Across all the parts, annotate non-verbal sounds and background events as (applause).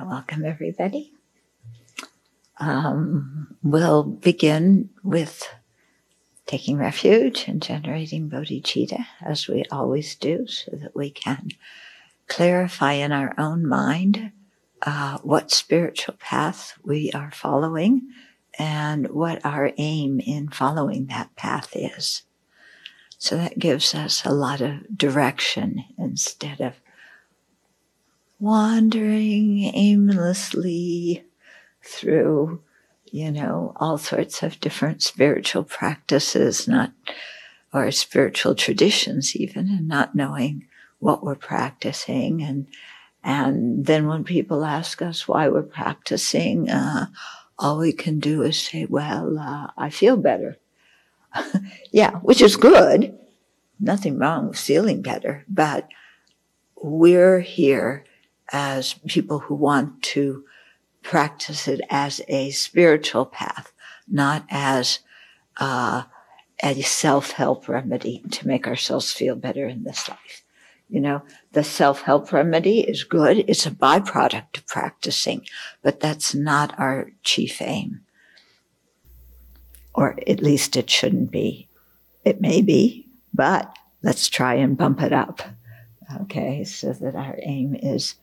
Welcome, everybody. Um, we'll begin with taking refuge and generating bodhicitta, as we always do, so that we can clarify in our own mind uh, what spiritual path we are following and what our aim in following that path is. So that gives us a lot of direction instead of wandering aimlessly through, you know, all sorts of different spiritual practices, not, or spiritual traditions even, and not knowing what we're practicing. And, and then when people ask us why we're practicing, uh, all we can do is say, well, uh, I feel better. (laughs) yeah, which is good. Nothing wrong with feeling better, but we're here as people who want to practice it as a spiritual path, not as uh, a self-help remedy to make ourselves feel better in this life. You know, the self-help remedy is good. It's a byproduct of practicing, but that's not our chief aim. Or at least it shouldn't be. It may be, but let's try and bump it up. Okay, so that our aim is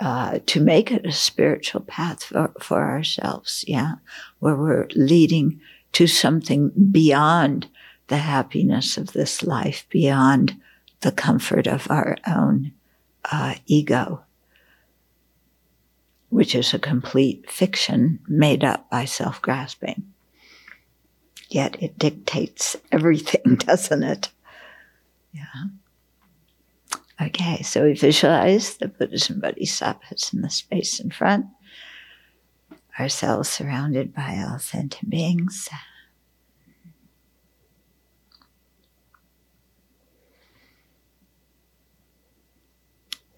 uh, to make it a spiritual path for, for ourselves, yeah, where we're leading to something beyond the happiness of this life, beyond the comfort of our own uh, ego, which is a complete fiction made up by self grasping. Yet it dictates everything, (laughs) doesn't it? Yeah. Okay, so we visualize the Buddhas and Bodhisattvas in the space in front, ourselves surrounded by all sentient beings.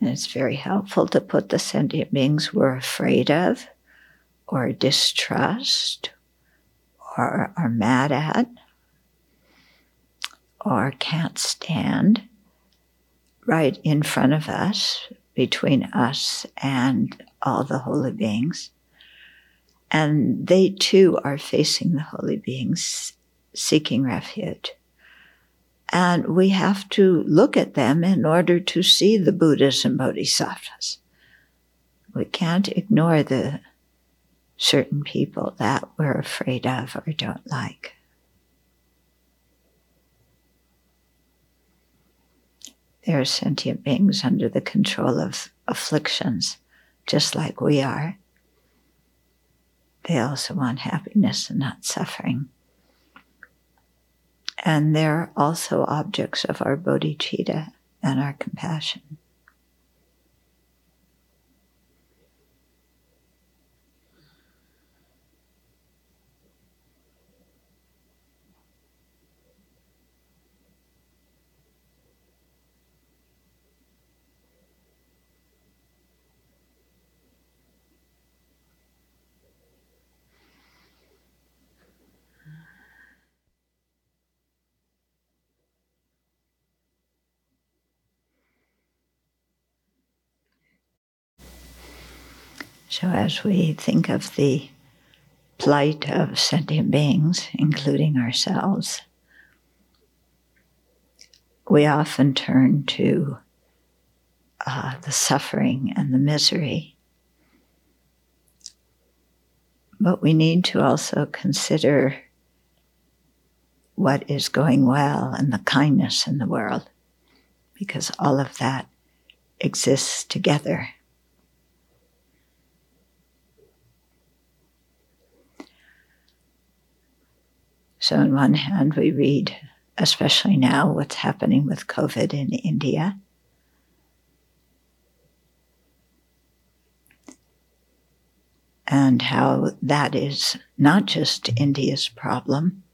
And it's very helpful to put the sentient beings we're afraid of, or distrust, or are mad at, or can't stand right in front of us, between us and all the holy beings. And they too are facing the holy beings, seeking refuge. And we have to look at them in order to see the Buddhas and Bodhisattvas. We can't ignore the certain people that we're afraid of or don't like. They are sentient beings under the control of afflictions, just like we are. They also want happiness and not suffering. And they're also objects of our bodhicitta and our compassion. So, as we think of the plight of sentient beings, including ourselves, we often turn to uh, the suffering and the misery. But we need to also consider what is going well and the kindness in the world, because all of that exists together. So, on one hand, we read, especially now, what's happening with COVID in India. And how that is not just India's problem.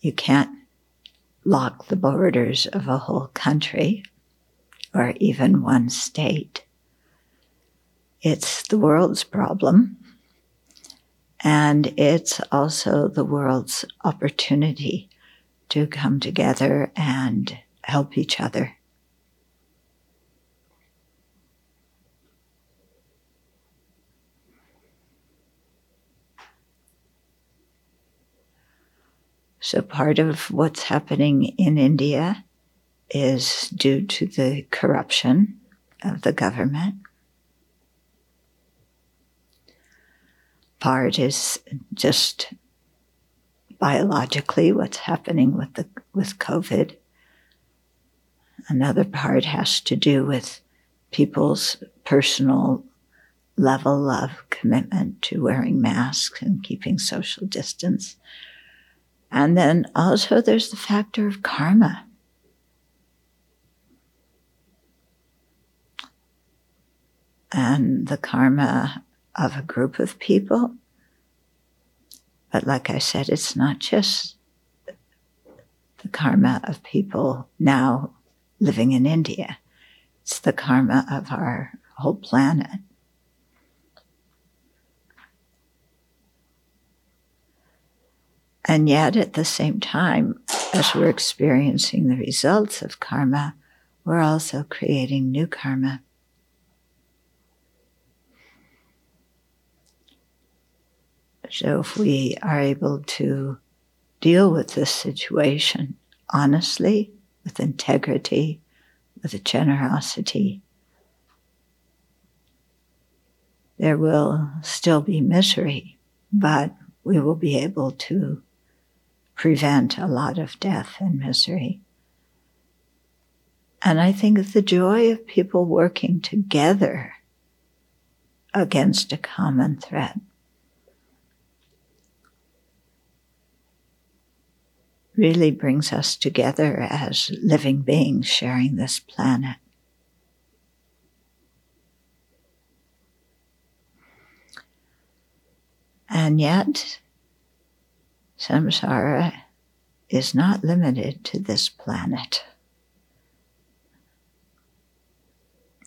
You can't lock the borders of a whole country or even one state. It's the world's problem and it's also the world's opportunity to come together and help each other. So, part of what's happening in India is due to the corruption of the government. Part is just biologically what's happening with the with COVID. Another part has to do with people's personal level of commitment to wearing masks and keeping social distance. And then also there's the factor of karma. And the karma of a group of people. But like I said, it's not just the karma of people now living in India. It's the karma of our whole planet. And yet, at the same time, as we're experiencing the results of karma, we're also creating new karma. So, if we are able to deal with this situation honestly, with integrity, with generosity, there will still be misery, but we will be able to prevent a lot of death and misery. And I think the joy of people working together against a common threat really brings us together as living beings sharing this planet. And yet, samsara is not limited to this planet.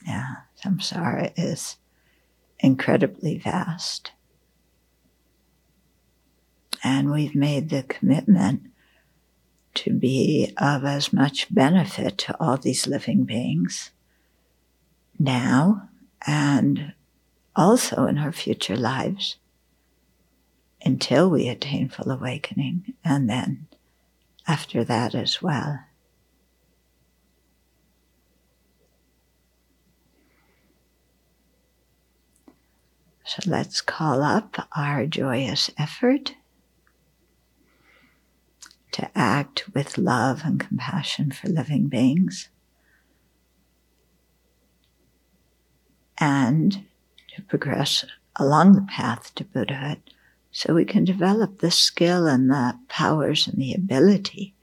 Yeah, samsara is incredibly vast. And we've made the commitment to be of as much benefit to all these living beings now and also in our future lives until we attain full awakening, and then after that as well. So let's call up our joyous effort to act with love and compassion for living beings. And to progress along the path to Buddhahood so we can develop the skill and the powers and the ability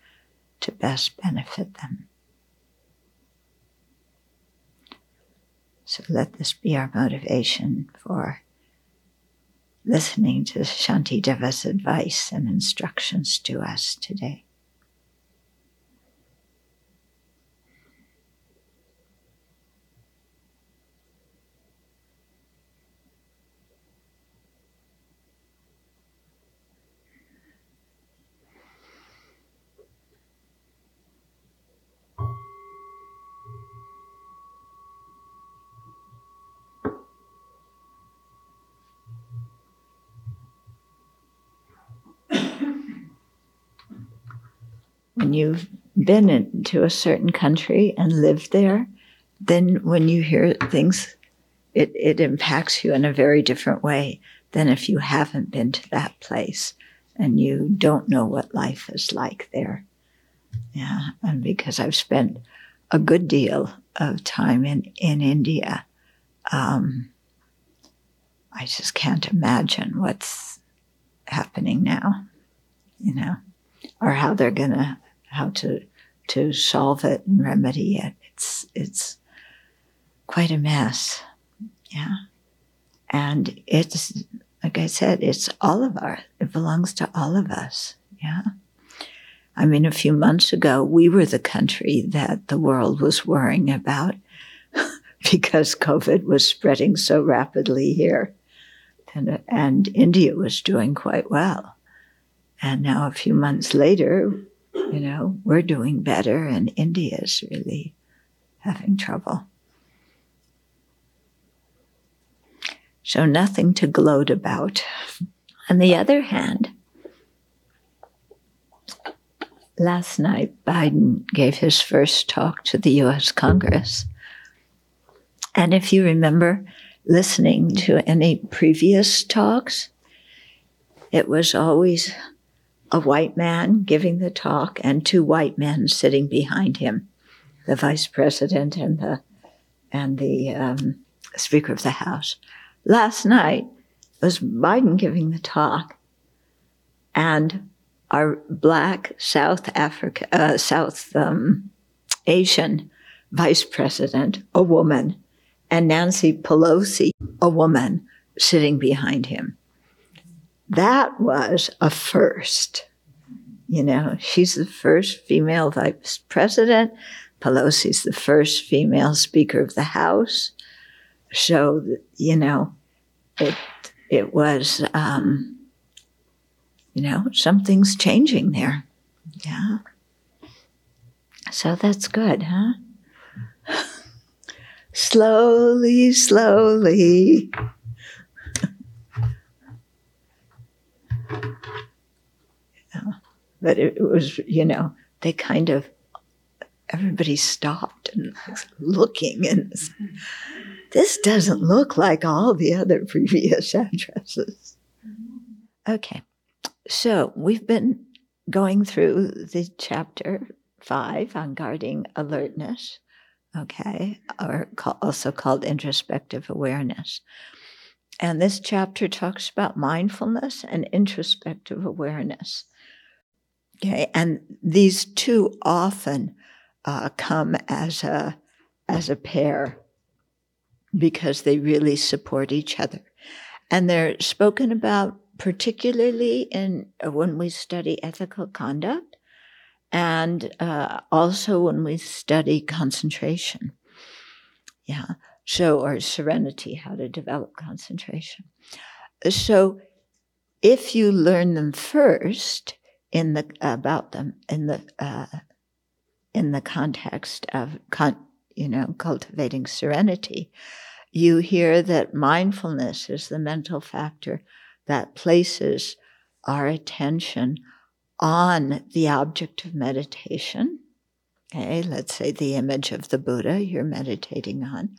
to best benefit them. So let this be our motivation for listening to Shantideva's advice and instructions to us today. You've been into a certain country and lived there, then when you hear things, it, it impacts you in a very different way than if you haven't been to that place and you don't know what life is like there. Yeah, and because I've spent a good deal of time in, in India, um, I just can't imagine what's happening now, you know, or how they're going to how to to solve it and remedy it. It's it's quite a mess. Yeah. And it's like I said, it's all of our it belongs to all of us. Yeah. I mean, a few months ago, we were the country that the world was worrying about (laughs) because COVID was spreading so rapidly here. And, and India was doing quite well. And now, a few months later, you know, we're doing better, and India is really having trouble. So, nothing to gloat about. On the other hand, Last night, Biden gave his first talk to the US Congress. And if you remember listening to any previous talks, it was always a white man giving the talk and two white men sitting behind him, the vice president and the and the um, Speaker of the House. Last night was Biden giving the talk, and our black South Africa, uh, South um, Asian vice president, a woman, and Nancy Pelosi, a woman, sitting behind him. That was a first. You know, she's the first female vice president. Pelosi's the first female Speaker of the House. So, you know, it it was um, you know, something's changing there. Yeah. So that's good, huh? (laughs) slowly, slowly. But it, was, you know, they kind of, everybody stopped and looking and this doesn't look like all the other (laughs) previous addresses. Okay. So we've been going through the chapter five on guarding alertness, okay, or also called introspective awareness. And this chapter talks about mindfulness and introspective awareness. Okay, and these two often uh, come as a as a pair because they really support each other, and they're spoken about particularly in uh, when we study ethical conduct and uh, also when we study concentration. Yeah. So, or serenity, how to develop concentration. So, if you learn them first in the about them in the uh, in the context of con, you know cultivating serenity, you hear that mindfulness is the mental factor that places our attention on the object of meditation. Okay, let's say the image of the Buddha you're meditating on,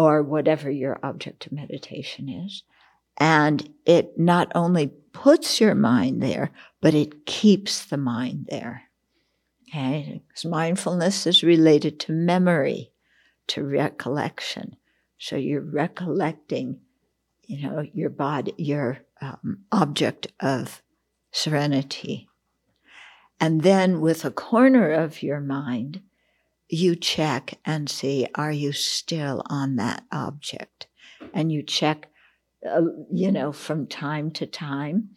or whatever your object of meditation is. And it not only puts your mind there, but it keeps the mind there. Okay, because mindfulness is related to memory, to recollection. So you're recollecting you know, your body, your um, object of serenity. And then with a corner of your mind, you check and see, are you still on that object? And you check, uh, you know, from time to time.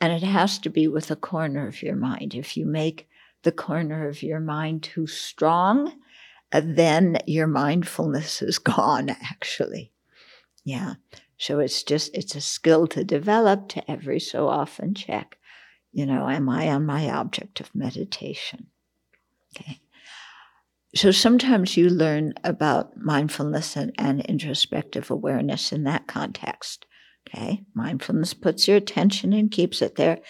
And it has to be with a corner of your mind. If you make the corner of your mind too strong, uh, then your mindfulness is (laughs) gone, actually. Yeah. So it's just, it's a skill to develop to every so often check, you know, am I on my object of meditation? Okay. So sometimes you learn about mindfulness and, and introspective awareness in that context. Okay. Mindfulness puts your attention and keeps it there.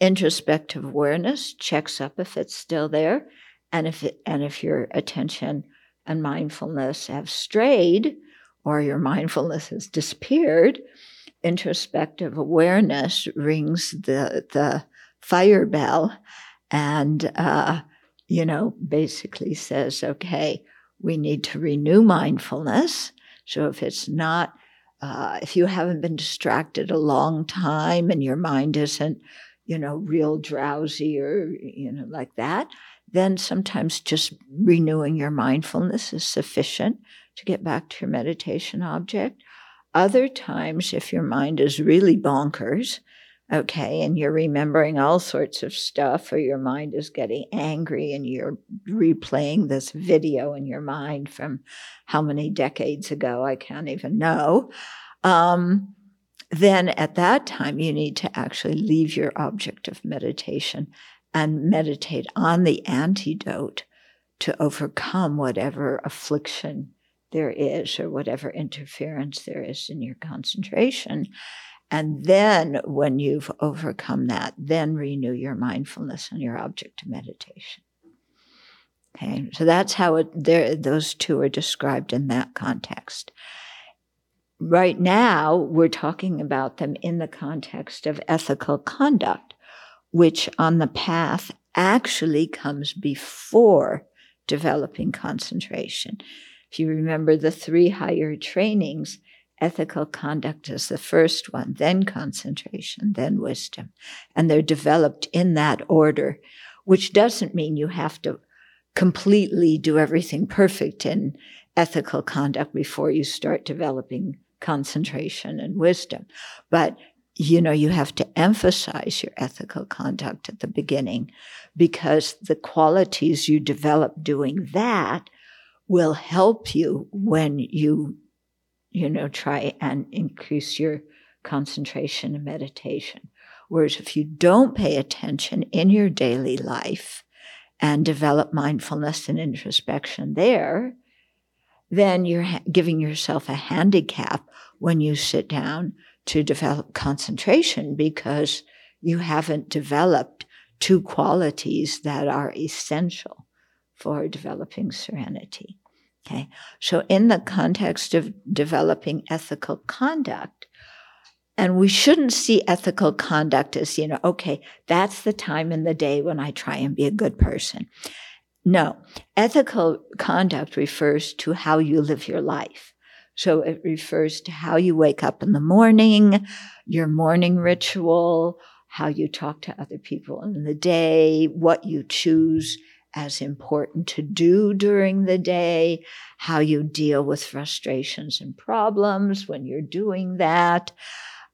Introspective awareness checks up if it's still there. And if it, and if your attention and mindfulness have strayed, or your mindfulness has disappeared, introspective awareness rings the, the fire bell and, uh, you know, basically says, okay, we need to renew mindfulness. So if it's not, uh, if you haven't been distracted a long time and your mind isn't, you know, real drowsy or, you know, like that, then sometimes just renewing your mindfulness is sufficient to get back to your meditation object. Other times, if your mind is really bonkers, okay, and you're remembering all sorts of stuff, or your mind is getting angry and you're replaying this video in your mind from how many decades ago, I can't even know. Um, then at that time, you need to actually leave your object of meditation and meditate on the antidote to overcome whatever affliction there is or whatever interference there is in your concentration And then when you've overcome that, then renew your mindfulness and your object of meditation. Okay, so that's how it, those two are described in that context. Right now, we're talking about them in the context of ethical conduct, which on the path actually comes before developing concentration. If you remember the three higher trainings, ethical conduct is the first one, then concentration, then wisdom. And they're developed in that order, which doesn't mean you have to completely do everything perfect in ethical conduct before you start developing concentration and wisdom. But you know, you have to emphasize your ethical conduct at the beginning because the qualities you develop doing that will help you when you, you know, try and increase your concentration and meditation. Whereas if you don't pay attention in your daily life and develop mindfulness and introspection there, then you're ha- giving yourself a handicap when you sit down to develop concentration because you haven't developed two qualities that are essential for developing serenity. Okay. So in the context of developing ethical conduct, and we shouldn't see ethical conduct as, you know, okay, that's the time in the day when I try and be a good person. No, ethical conduct refers to how you live your life. So it refers to how you wake up in the morning, your morning ritual, how you talk to other people in the day, what you choose as important to do during the day, how you deal with frustrations and problems when you're doing that.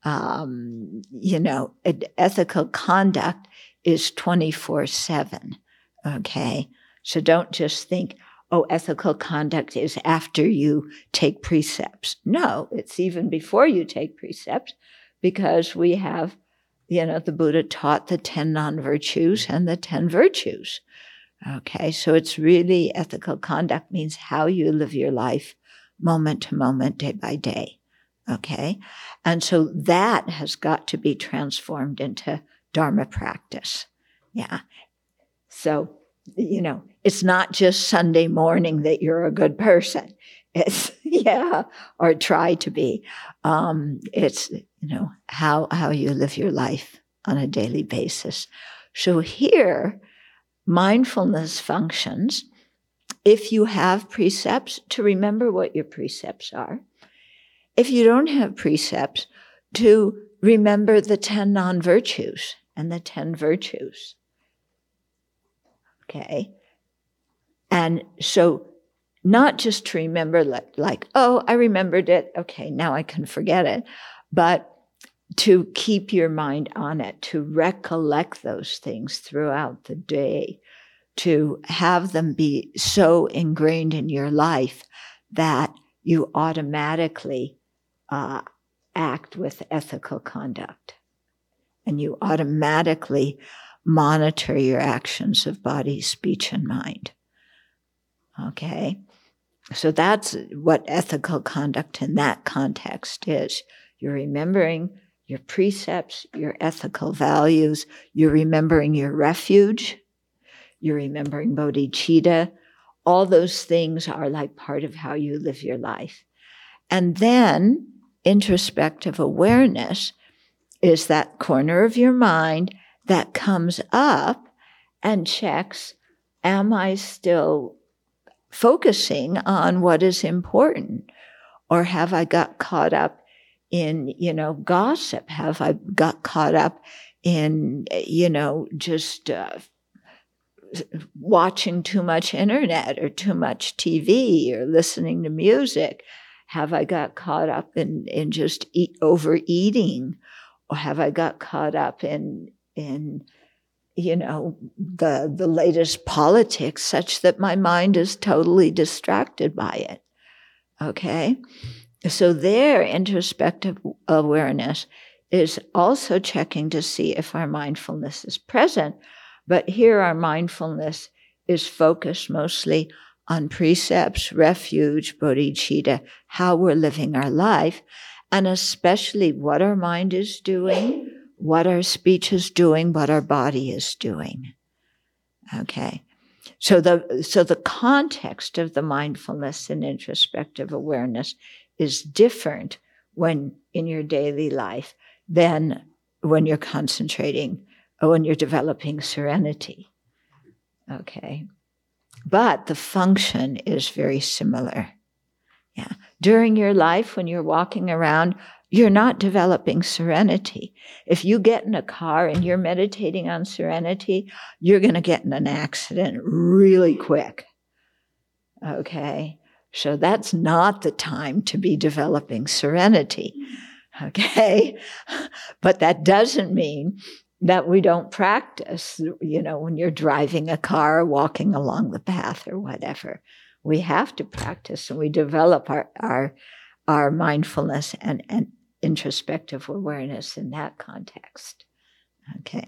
Um, you know, ethical conduct is 24 7. Okay. So don't just think, oh, ethical conduct is after you take precepts. No, it's even before you take precepts because we have, you know, the Buddha taught the 10 non virtues and the 10 virtues. Okay, so it's really ethical conduct means how you live your life moment to moment, day by day. Okay, and so that has got to be transformed into Dharma practice. Yeah. So, you know, it's not just Sunday morning that you're a good person. (laughs) It's, yeah, or try to be. Um, it's, you know, how, how you live your life on a daily basis. So here, mindfulness functions if you have precepts to remember what your precepts are. If you don't have precepts, to remember the 10 non virtues and the 10 virtues. Okay. And so, not just to remember, like, like, oh, I remembered it. Okay, now I can forget it. But to keep your mind on it, to recollect those things throughout the day, to have them be so ingrained in your life that you automatically uh, act with ethical conduct and you automatically monitor your actions of body, speech, and mind. Okay. So that's what ethical conduct in that context is. You're remembering your precepts, your ethical values. You're remembering your refuge. You're remembering bodhicitta. All those things are like part of how you live your life. And then introspective awareness is that corner of your mind that comes up and checks, am I still focusing on what is important? Or have I got caught up in, you know, gossip? Have I got caught up in, you know, just uh, watching too much internet or too much TV or listening to music? Have I got caught up in, in just eat, overeating? Or have I got caught up in, in, you know, the, the latest politics such that my mind is totally distracted by it? Okay. So their introspective awareness is also checking to see if our mindfulness is present. But here our mindfulness is focused mostly on precepts, refuge, bodhicitta, how we're living our life. and especially what our mind is doing, what our speech is doing, what our body is doing. Okay. So the, so the context of the mindfulness and introspective awareness is different when in your daily life than when you're concentrating or when you're developing serenity. Okay. But the function is very similar. Yeah. During your life, when you're walking around, you're not developing serenity. If you get in a car and you're meditating on serenity, you're going to get in an accident really quick. Okay. So that's not the time to be developing serenity. Okay. But that doesn't mean that we don't practice, you know, when you're driving a car, walking along the path or whatever. We have to practice and we develop our, our, our mindfulness and, and introspective awareness in that context. Okay.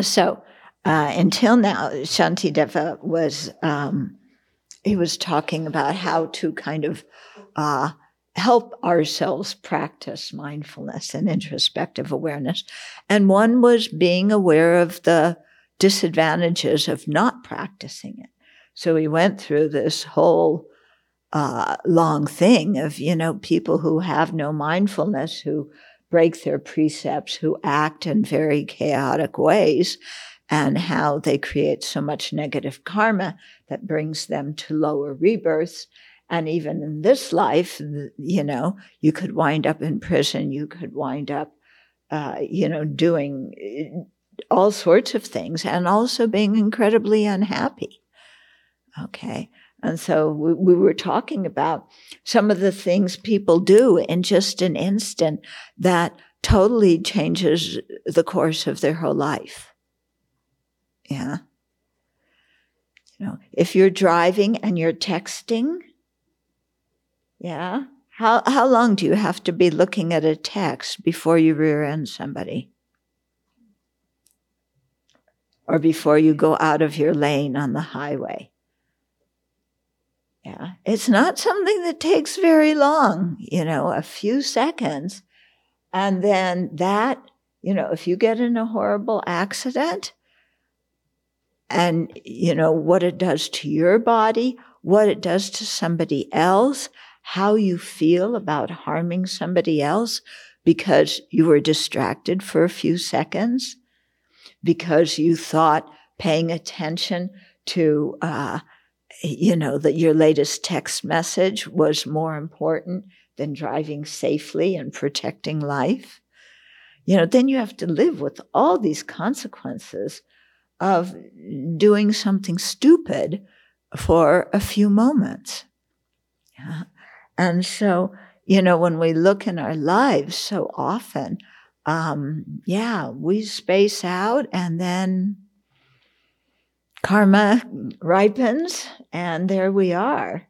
So, uh, until now, Shantideva was, um, he was talking about how to kind of, uh, help ourselves practice mindfulness and introspective awareness. And one was being aware of the disadvantages of not practicing it. So we went through this whole uh, long thing of, you know, people who have no mindfulness, who break their precepts, who act in very chaotic ways, and how they create so much negative karma that brings them to lower rebirths and even in this life, you know, you could wind up in prison, you could wind up, uh, you know, doing uh, all sorts of things and also being incredibly unhappy. Okay. And so we, we, were talking about some of the things people do in just an instant that totally changes the course of their whole life. Yeah. You know, if you're driving and you're texting, yeah. How, how long do you have to be looking at a text before you rear end somebody? Or before you go out of your lane on the highway? Yeah. It's not something that takes very long, you know, a few seconds. And then that, you know, if you get in a horrible accident and, you know, what it does to your body, what it does to somebody else, how you feel about harming somebody else because you were distracted for a few seconds, because you thought paying attention to, uh, you know, that your latest text message was more important than driving safely and protecting life. You know, then you have to live with all these consequences of doing something stupid for a few moments. Yeah. And so, you know, when we look in our lives so often, um, yeah, we space out and then karma ripens and there we are.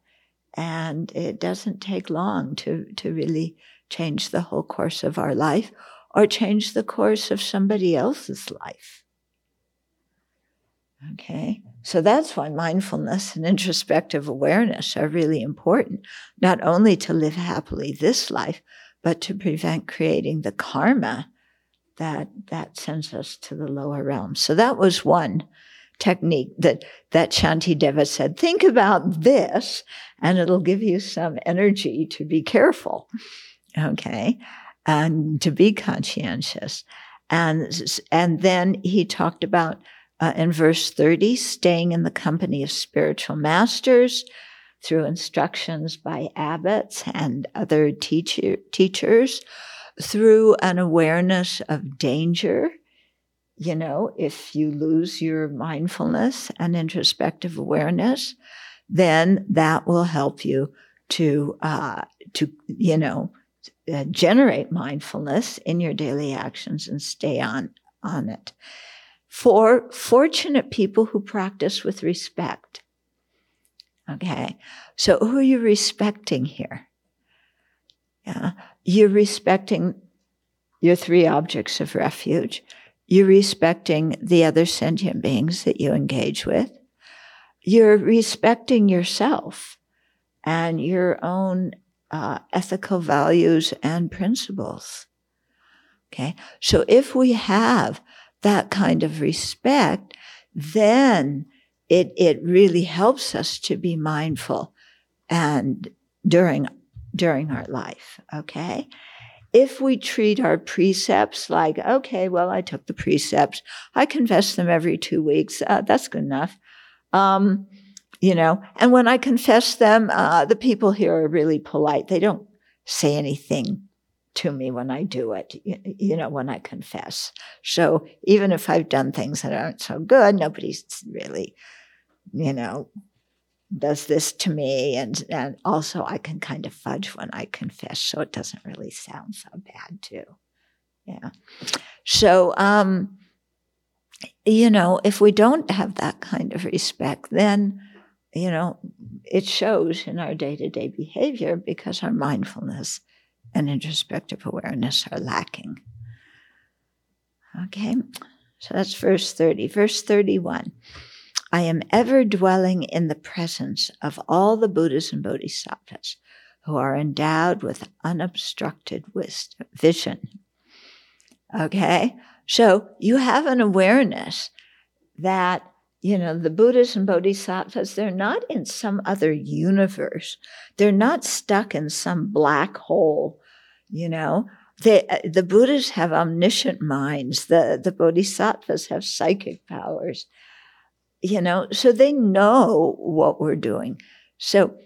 And it doesn't take long to, to really change the whole course of our life or change the course of somebody else's life. Okay. So that's why mindfulness and introspective awareness are really important, not only to live happily this life, but to prevent creating the karma that, that sends us to the lower realms. So that was one technique that, that Shantideva said, think about this and it'll give you some energy to be careful. Okay. And to be conscientious. And, and then he talked about uh, in verse 30, staying in the company of spiritual masters through instructions by abbots and other teacher, teachers, through an awareness of danger. You know, if you lose your mindfulness and introspective awareness, then that will help you to, uh, to, you know, uh, generate mindfulness in your daily actions and stay on, on it for fortunate people who practice with respect. Okay. So who are you respecting here? Yeah. You're respecting your three objects of refuge. You're respecting the other sentient beings that you engage with. You're respecting yourself and your own uh, ethical values and principles. Okay. So if we have that kind of respect, then it, it really helps us to be mindful and during, during our life. Okay. If we treat our precepts like, okay, well, I took the precepts, I confess them every two weeks, uh, that's good enough. Um, you know, and when I confess them, uh, the people here are really polite. They don't say anything to me when I do it, you know, when I confess. So even if I've done things that aren't so good, nobody's really, you know, does this to me. And, and also I can kind of fudge when I confess. So it doesn't really sound so bad too. Yeah. So, um, you know, if we don't have that kind of respect, then, you know, it shows in our day to day behavior because our mindfulness and introspective awareness are lacking. Okay, so that's verse 30. Verse 31 I am ever dwelling in the presence of all the Buddhas and Bodhisattvas who are endowed with unobstructed wisdom, vision. Okay, so you have an awareness that you know, the Buddhas and Bodhisattvas, they're not in some other universe. They're not stuck in some black hole, you know. They, uh, the Buddhas have omniscient minds. The, the Bodhisattvas have psychic powers, you know, so they know what we're doing. So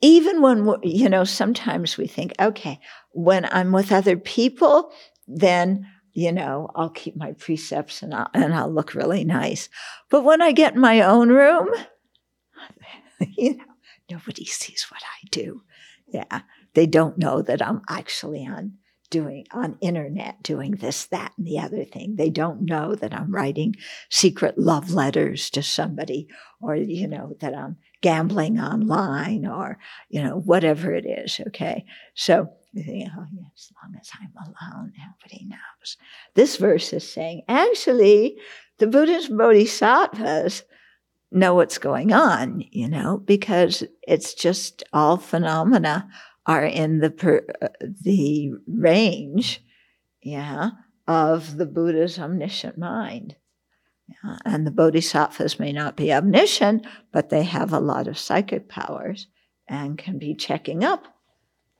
even when, you know, sometimes we think, okay, when I'm with other people, then you know, I'll keep my precepts and I'll, and I'll look really nice. But when I get in my own room, (laughs) you know, nobody sees what I do. Yeah. They don't know that I'm actually on doing on internet doing this that and the other thing they don't know that i'm writing secret love letters to somebody or you know that i'm gambling online or you know whatever it is okay so you think, oh, yeah, as long as I'm alone, nobody knows. This verse is saying, actually, the Buddhist bodhisattvas know what's going on, you know, because it's just all phenomena are in the per, uh, the range, yeah, of the Buddha's omniscient mind. Yeah? And the bodhisattvas may not be omniscient, but they have a lot of psychic powers and can be checking up,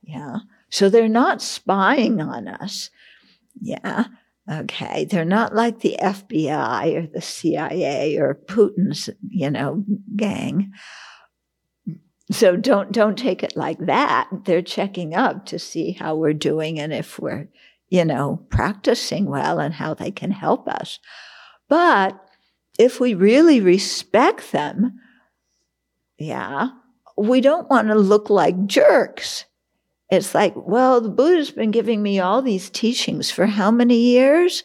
yeah, so they're not spying on us. Yeah. Okay. They're not like the FBI or the CIA or Putin's, you know, gang. So don't don't take it like that. They're checking up to see how we're doing and if we're, you know, practicing well and how they can help us. But if we really respect them, yeah, we don't want to look like jerks. It's like, well, the Buddha's been giving me all these teachings for how many years?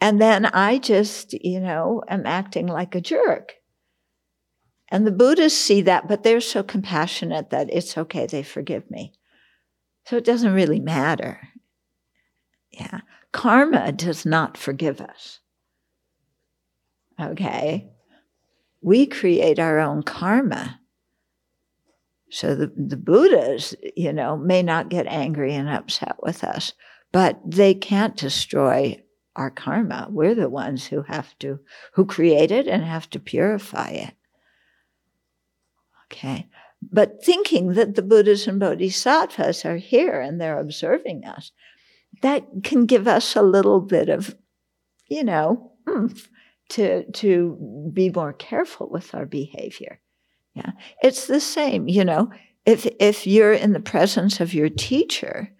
And then I just, you know, am acting like a jerk. And the Buddhas see that, but they're so compassionate that it's okay, they forgive me. So it doesn't really matter. Yeah. Karma does not forgive us. Okay. We create our own karma. So the, the Buddhas, you know, may not get angry and upset with us, but they can't destroy our karma. We're the ones who have to, who create it and have to purify it. Okay. But thinking that the Buddhas and Bodhisattvas are here and they're observing us, that can give us a little bit of, you know, to, to be more careful with our behavior. Yeah. It's the same, you know, if if you're in the presence of your teacher,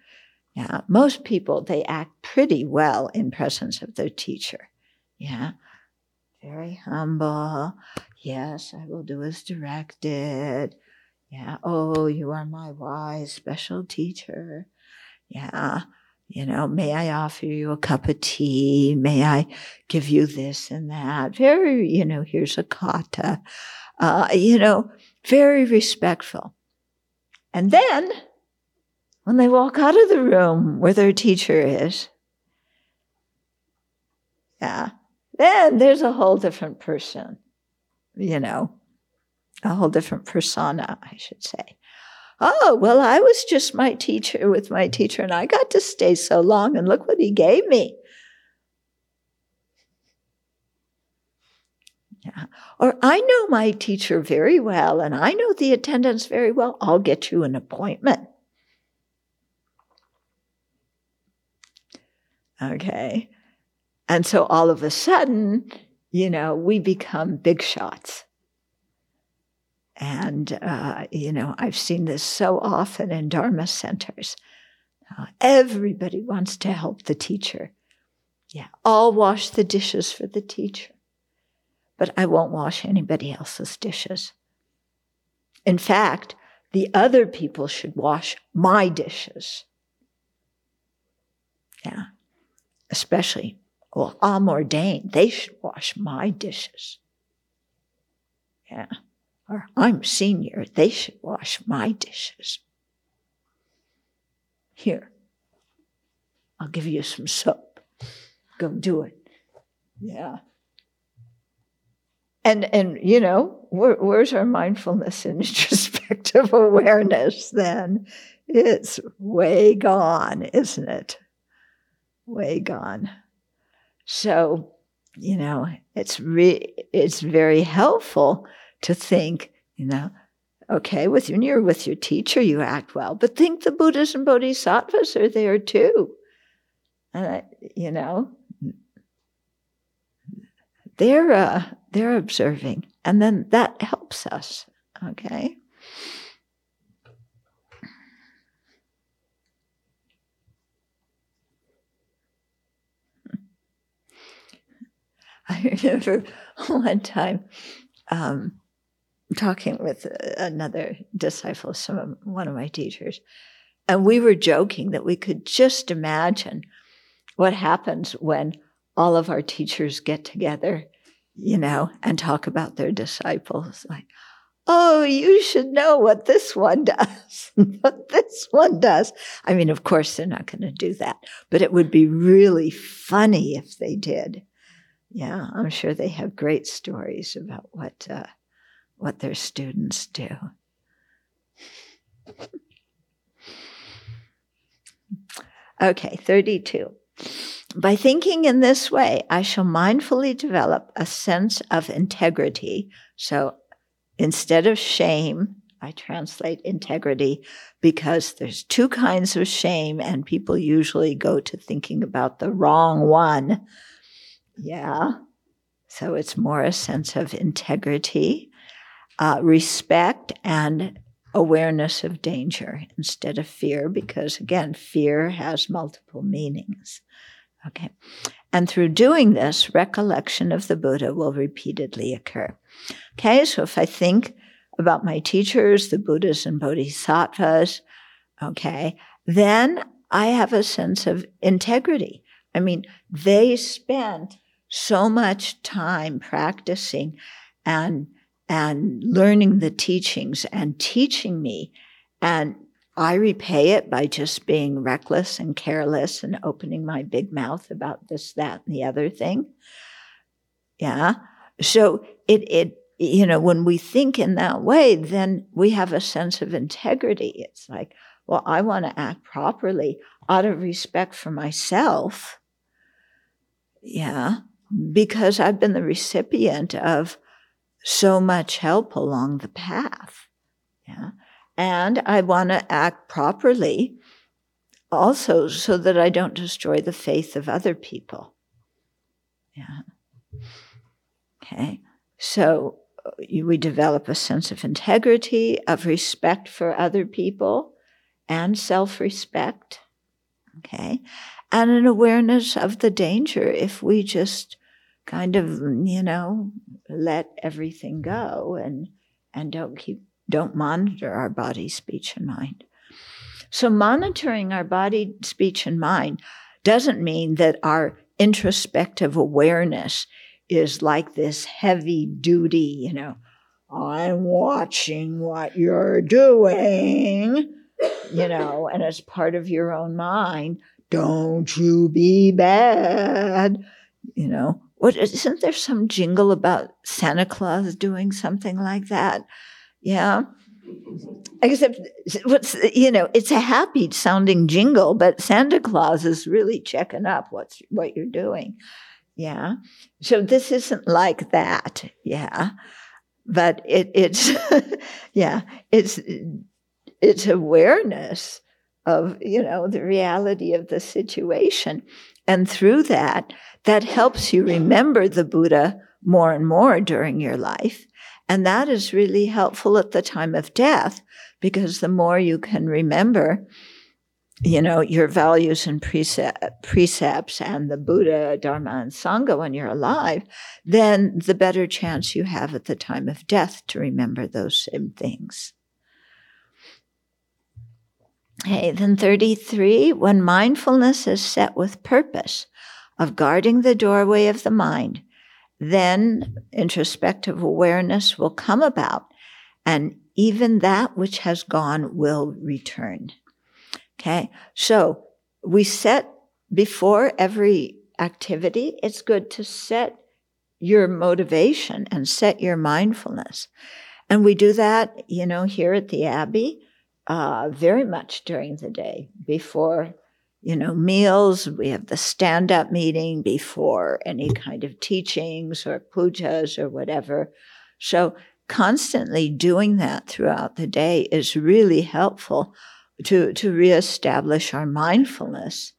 yeah, most people they act pretty well in presence of their teacher. Yeah. Very humble. Yes, I will do as directed. Yeah. Oh, you are my wise special teacher. Yeah. You know, may I offer you a cup of tea? May I give you this and that? Very, you know, here's a kata uh, you know, very respectful. And then, when they walk out of the room where their teacher is, yeah, then there's a whole different person, you know, a whole different persona, I should say. Oh, well, I was just my teacher with my teacher and I got to stay so long and look what he gave me. Yeah. Or I know my teacher very well and I know the attendants very well. I'll get you an appointment. Okay. And so all of a sudden, you know, we become big shots. And, uh, you know, I've seen this so often in Dharma centers. Uh, everybody wants to help the teacher. Yeah, I'll wash the dishes for the teacher, but I won't wash anybody else's dishes. In fact, the other people should wash my dishes. Yeah, especially, well, I'm ordained. They should wash my dishes. Yeah or I'm senior, they should wash my dishes. Here, I'll give you some soap. Go do it. Yeah. And, and you know, where, where's our mindfulness and (laughs) introspective awareness then? It's way gone, isn't it? Way gone. So, you know, it's re- it's very helpful to think, you know, okay, with when you're with your teacher, you act well, but think the Buddhas and Bodhisattvas are there too. And, you know, they're, uh, they're observing, and then that helps us, okay? (laughs) I remember one time um, talking with another disciple, some one of my teachers, and we were joking that we could just imagine what happens when all of our teachers get together, you know, and talk about their disciples. Like, oh, you should know what this one does, (laughs) what this one does. I mean, of course, they're not going to do that, but it would be really funny if they did. Yeah, I'm sure they have great stories about what uh, what their students do. Okay, 32. By thinking in this way, I shall mindfully develop a sense of integrity. So instead of shame, I translate integrity because there's two kinds of shame, and people usually go to thinking about the wrong one. Yeah. So it's more a sense of integrity uh, respect and awareness of danger instead of fear, because again, fear has multiple meanings. Okay. And through doing this, recollection of the Buddha will repeatedly occur. Okay. So if I think about my teachers, the Buddhas and Bodhisattvas, okay, then I have a sense of integrity. I mean, they spent so much time practicing and and learning the teachings and teaching me. And I repay it by just being reckless and careless and opening my big mouth about this, that, and the other thing. Yeah. So it, it, you know, when we think in that way, then we have a sense of integrity. It's like, well, I want to act properly out of respect for myself. Yeah. Because I've been the recipient of so much help along the path. Yeah. And I want to act properly also so that I don't destroy the faith of other people. Yeah. Okay. So uh, we develop a sense of integrity, of respect for other people, and self respect. Okay. And an awareness of the danger if we just kind of, you know, let everything mm-hmm. go and and don't keep don't monitor our body, speech, and mind. So monitoring our body, speech, and mind doesn't mean that our introspective awareness is like this heavy duty, you know, I'm watching what you're doing, you know, and as part of your own mind, don't you be bad, you know, what isn't there some jingle about Santa Claus doing something like that? Yeah. Except, what's you know, it's a happy sounding jingle, but Santa Claus is really checking up what's what you're doing. Yeah. So this isn't like that. Yeah. But it, it's, (laughs) yeah, it's, it's awareness of, you know, the reality of the situation. And through that, that helps you remember the Buddha more and more during your life. And that is really helpful at the time of death because the more you can remember, you know, your values and precepts and the Buddha, Dharma, and Sangha when you're alive, then the better chance you have at the time of death to remember those same things. Okay, then 33, when mindfulness is set with purpose of guarding the doorway of the mind, then introspective awareness will come about, and even that which has gone will return. Okay. So we set before every activity, it's good to set your motivation and set your mindfulness. And we do that, you know, here at the Abbey, uh, very much during the day before, you know, meals. We have the stand up meeting before any kind of teachings or pujas or whatever. So constantly doing that throughout the day is really helpful to, to reestablish our mindfulness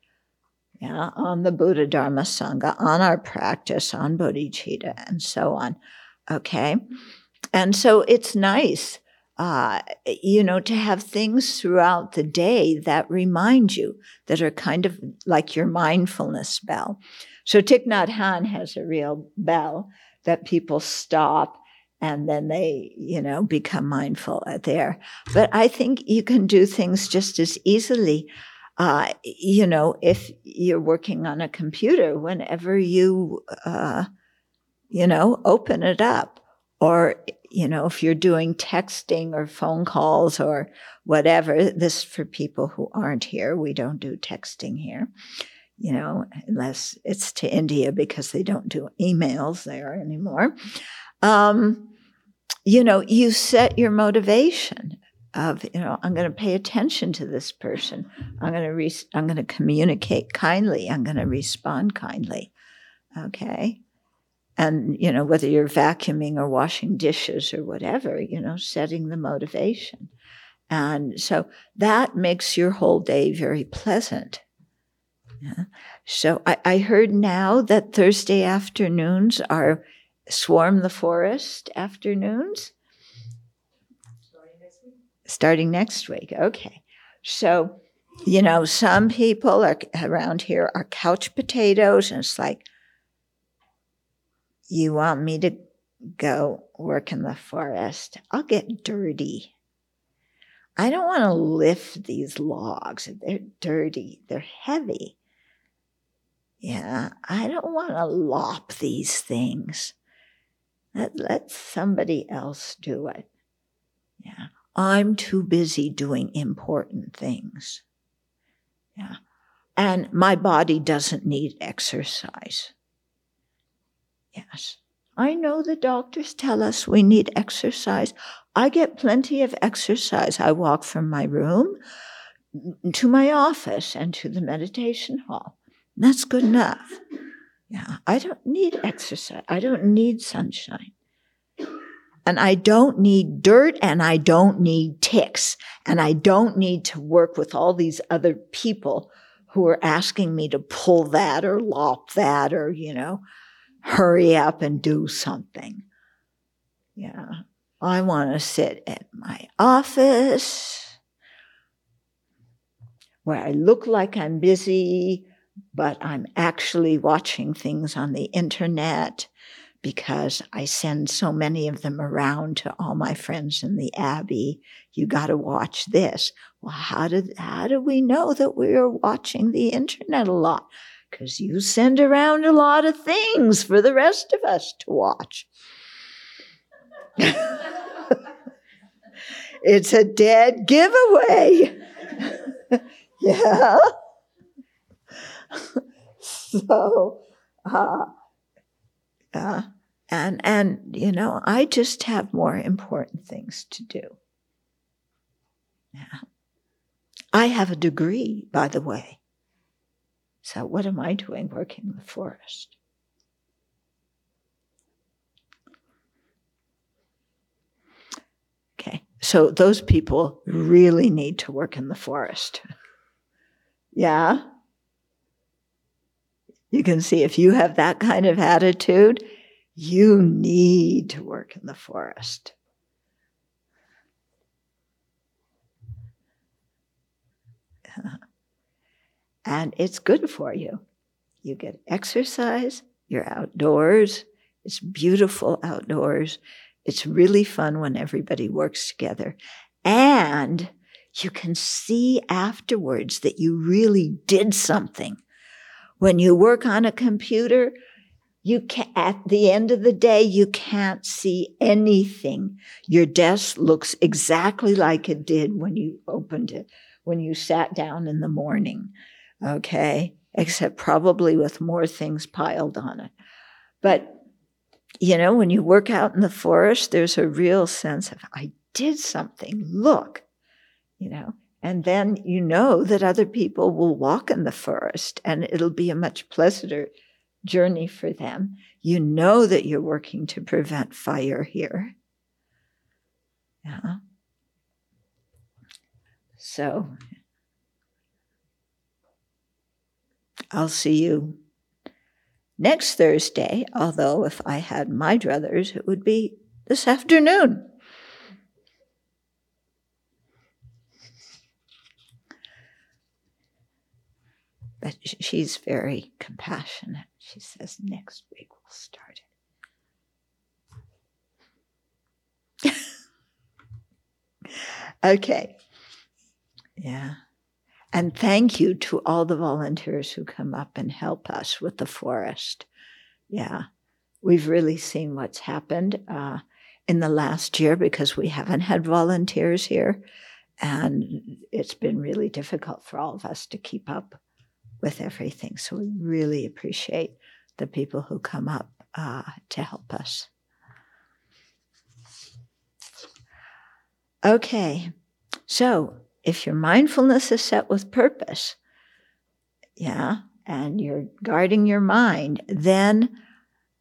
yeah, on the Buddha Dharma Sangha, on our practice, on bodhicitta, and so on. Okay. And so it's nice, uh, you know, to have things throughout the day that remind you, that are kind of like your mindfulness bell. So Thich Nhat Hanh has a real bell that people stop and then they, you know, become mindful there. But I think you can do things just as easily. Uh, you know, if you're working on a computer, whenever you, uh, you know, open it up, or you know, if you're doing texting or phone calls or whatever, this for people who aren't here, we don't do texting here, you know, unless it's to India because they don't do emails there anymore um, you know, you set your motivation of, you know, I'm going to pay attention to this person. I'm going to re- I'm going to communicate kindly. I'm going to respond kindly. Okay. And, you know, whether you're vacuuming or washing dishes or whatever, you know, setting the motivation. And so that makes your whole day very pleasant. Yeah. So I, I heard now that Thursday afternoons are Swarm the Forest afternoons? Starting next week. Starting next week. Okay. So, you know, some people are around here are couch potatoes, and it's like, you want me to go work in the forest? I'll get dirty. I don't want to lift these logs. They're dirty, they're heavy. Yeah, I don't want to lop these things. Let, let somebody else do it. Yeah. I'm too busy doing important things. Yeah. And my body doesn't need exercise. Yes. I know the doctors tell us we need exercise. I get plenty of exercise. I walk from my room to my office and to the meditation hall. That's good enough. Yeah, I don't need exercise. I don't need sunshine. And I don't need dirt and I don't need ticks. And I don't need to work with all these other people who are asking me to pull that or lop that or, you know, hurry up and do something. Yeah. I want to sit at my office where I look like I'm busy, but I'm actually watching things on the internet because I send so many of them around to all my friends in the Abbey. You got to watch this. Well, how did how do we know that we are watching the internet a lot? Because you send around a lot of things for the rest of us to watch. (laughs) it's a dead giveaway. (laughs) yeah. (laughs) so, uh, uh, and and you know, I just have more important things to do. Yeah. I have a degree, by the way. So, what am I doing working in the forest? Okay, so those people really need to work in the forest. yeah? You can see if you have that kind of attitude, you need to work in the forest. And it's good for you. You get exercise, you're outdoors, it's beautiful outdoors. It's really fun when everybody works together. And you can see afterwards that you really did something. When you work on a computer, you can, at the end of the day, you can't see anything. Your desk looks exactly like it did when you opened it, when you sat down in the morning okay, except probably with more things piled on it. But, you know, when you work out in the forest, there's a real sense of, I did something, look, you know, and then you know that other people will walk in the forest and it'll be a much pleasanter journey for them. You know that you're working to prevent fire here. Yeah. So I'll see you next Thursday, although if I had my druthers, it would be this afternoon. But she's very compassionate. She says, next week we'll start it. (laughs) okay. Yeah. And thank you to all the volunteers who come up and help us with the forest. Yeah, we've really seen what's happened uh, in the last year because we haven't had volunteers here. And it's been really difficult for all of us to keep up with everything. So we really appreciate the people who come up uh, to help us. Okay, so if your mindfulness is set with purpose, yeah, and you're guarding your mind, then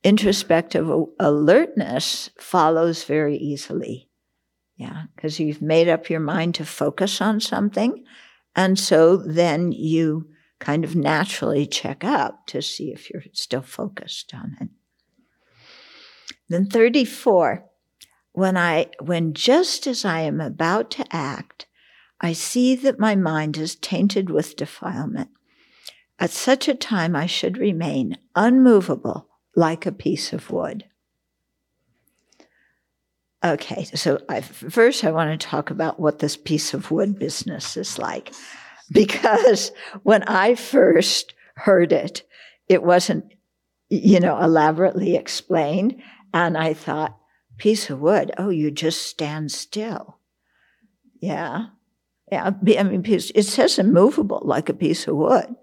introspective alertness follows very easily. Yeah, because you've made up your mind to focus on something. And so then you kind of naturally check up to see if you're still focused on it. Then 34, when I, when just as I am about to act, I see that my mind is tainted with defilement. At such a time, I should remain unmovable like a piece of wood. Okay, so I, first I want to talk about what this piece of wood business is like. Because when I first heard it, it wasn't, you know, elaborately explained. And I thought, piece of wood, oh, you just stand still. Yeah. Yeah, I mean, it says immovable like a piece of wood.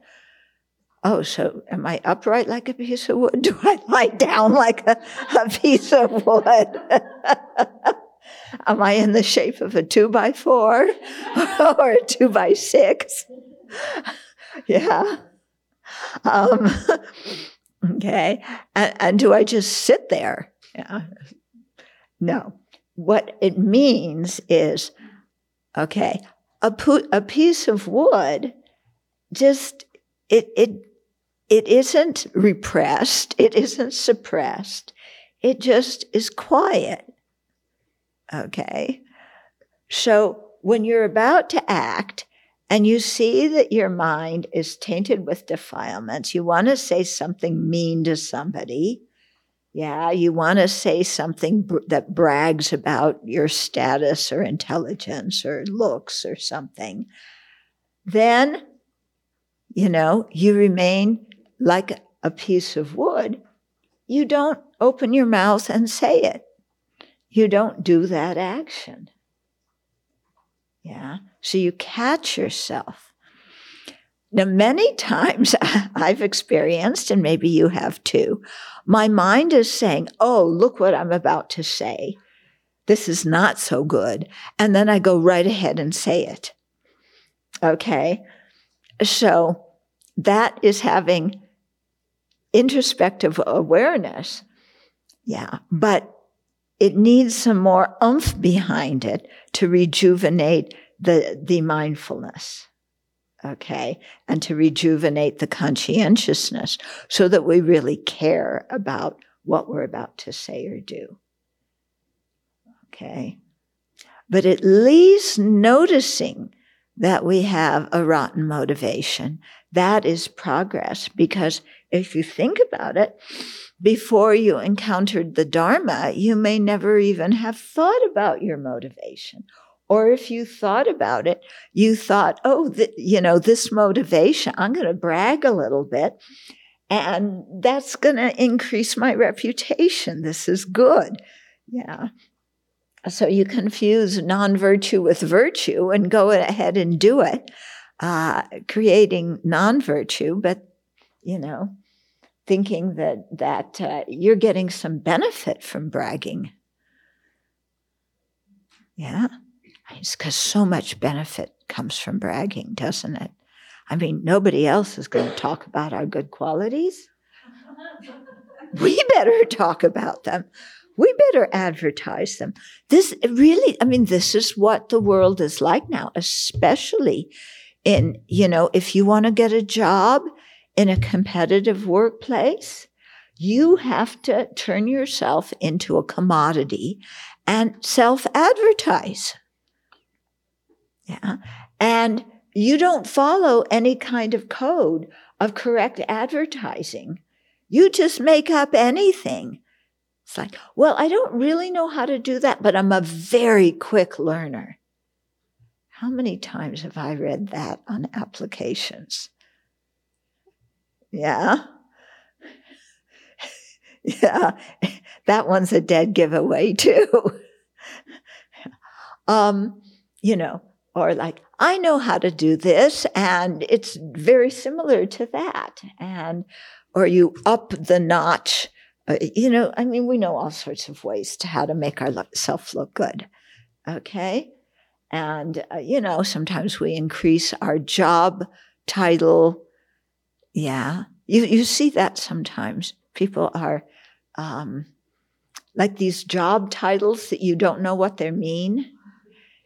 Oh, so am I upright like a piece of wood? (laughs) Do I lie down like a, a piece of wood? (laughs) am I in the shape of a two by four (laughs) or a two by six? yeah. Um, okay. And, and do I just sit there? Yeah. No. What it means is, okay, a, a piece of wood just it it it isn't repressed it isn't suppressed. It just is quiet. Okay? So when you're about to act and you see that your mind is tainted with defilements you want to say something mean to somebody yeah, you want to say something br- that brags about your status or intelligence or looks or something. Then, you know, you remain like a piece of wood. You don't open your mouth and say it. You don't do that action. Yeah. So you catch yourself. Now, many times (laughs) I've experienced, and maybe you have too, my mind is saying, Oh, look what I'm about to say. this is not so good. And then I go right ahead and say it. Okay. So that is having introspective awareness. Yeah. But it needs some more oomph behind it to rejuvenate the, the mindfulness. Okay. And to rejuvenate the conscientiousness so that we really care about what we're about to say or do. Okay. But at least noticing that we have a rotten motivation, that is progress. Because if you think about it, before you encountered the Dharma, you may never even have thought about your motivation. Or if you thought about it, you thought, oh, th- you know, this motivation, I'm going to brag a little bit and that's going to increase my reputation. This is good. Yeah. So you confuse non virtue with virtue and go ahead and do it, uh, creating non virtue, but, you know, thinking that, that uh, you're getting some benefit from bragging. Yeah. Because so much benefit comes from bragging, doesn't it? I mean, nobody else is going to talk about our good qualities. We better talk about them we better advertise them. This really, I mean, this is what the world is like now, especially in, you know, if you want to get a job in a competitive workplace, you have to turn yourself into a commodity and self advertise. Yeah. And you don't follow any kind of code of correct advertising. You just make up anything it's like, well, I don't really know how to do that, but I'm a very quick learner. How many times have I read that on applications? Yeah. (laughs) yeah. That one's a dead giveaway, too. (laughs) um, you know, or like, I know how to do this, and it's very similar to that. And, or you up the notch uh, you know, I mean, we know all sorts of ways to how to make ourselves look good. Okay. And, uh, you know, sometimes we increase our job title. Yeah. You, you see that sometimes. People are um, like these job titles that you don't know what they mean.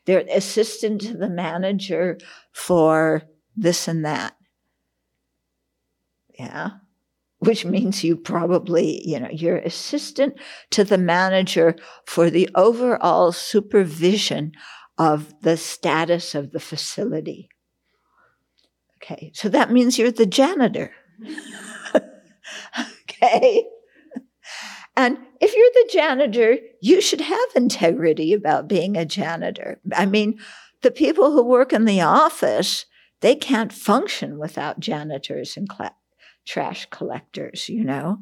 They're assistant to the manager for this and that. Yeah which means you probably, you know, you're assistant to the manager for the overall supervision of the status of the facility. Okay, so that means you're the janitor. (laughs) okay. And if you're the janitor, you should have integrity about being a janitor. I mean, the people who work in the office, they can't function without janitors and cl- trash collectors, you know?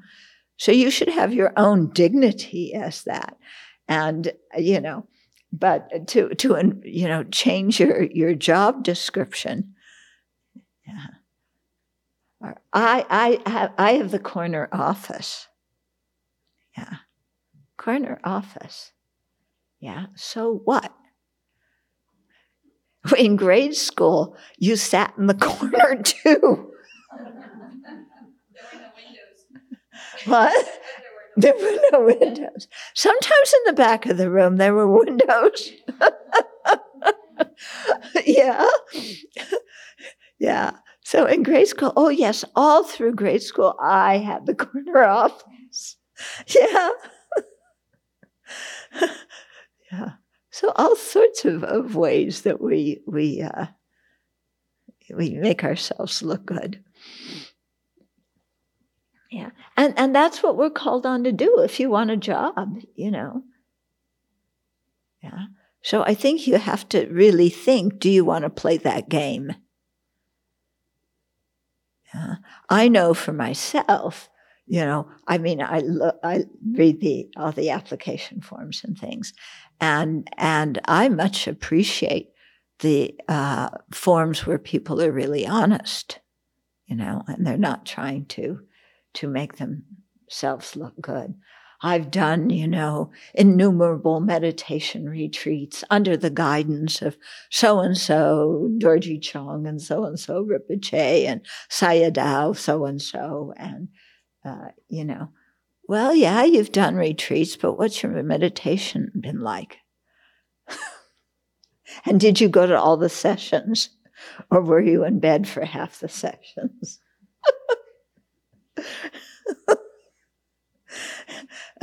So you should have your own dignity as that. And, you know, but to, to, you know, change your, your job description. Yeah. I, I I have the corner office. Yeah. Corner office. Yeah. So what? (laughs) In grade school, you sat in the (laughs) corner too. There were no windows. What? There were no windows. Sometimes in the back of the room there were windows. (laughs) yeah. yeah. So in grade school, oh yes, all through grade school, I had the corner office. (laughs) Yeah. (laughs) yeah. So all sorts of, of ways that we we uh, we make ourselves look good. Yeah. And and that's what we're called on to do if you want a job, you know. Yeah. So I think you have to really think, do you want to play that game? Yeah. I know for myself, you know, I mean, I look, I read the all the application forms and things, and and I much appreciate the uh, forms where people are really honest, you know, and they're not trying to to make themselves look good. I've done, you know, innumerable meditation retreats under the guidance of so and so, Dorje Chang, and so and so, Rinpoche, and Sayadaw, so and so. And, uh, you know, well, yeah, you've done retreats, but what's your meditation been like? (laughs) and did you go to all the sessions? Or were you in bed for half the sessions? (laughs)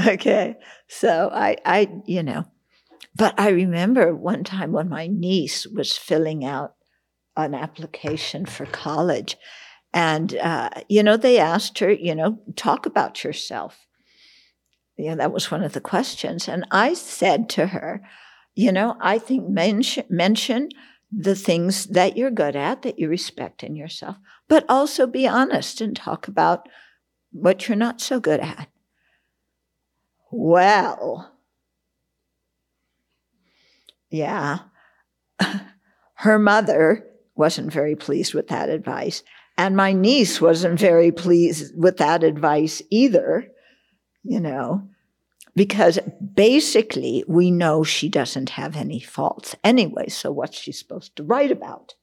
okay. So I, I, you know, but I remember one time when my niece was filling out an application for college. And, uh, you know, they asked her, you know, talk about yourself. You know, that was one of the questions. And I said to her, you know, I think mention, mention the things that you're good at, that you respect in yourself, but also be honest and talk about what you're not so good at. Well, yeah, (laughs) her mother wasn't very pleased with that advice. And my niece wasn't very pleased with that advice either, you know, because basically we know she doesn't have any faults anyway. So what's she supposed to write about?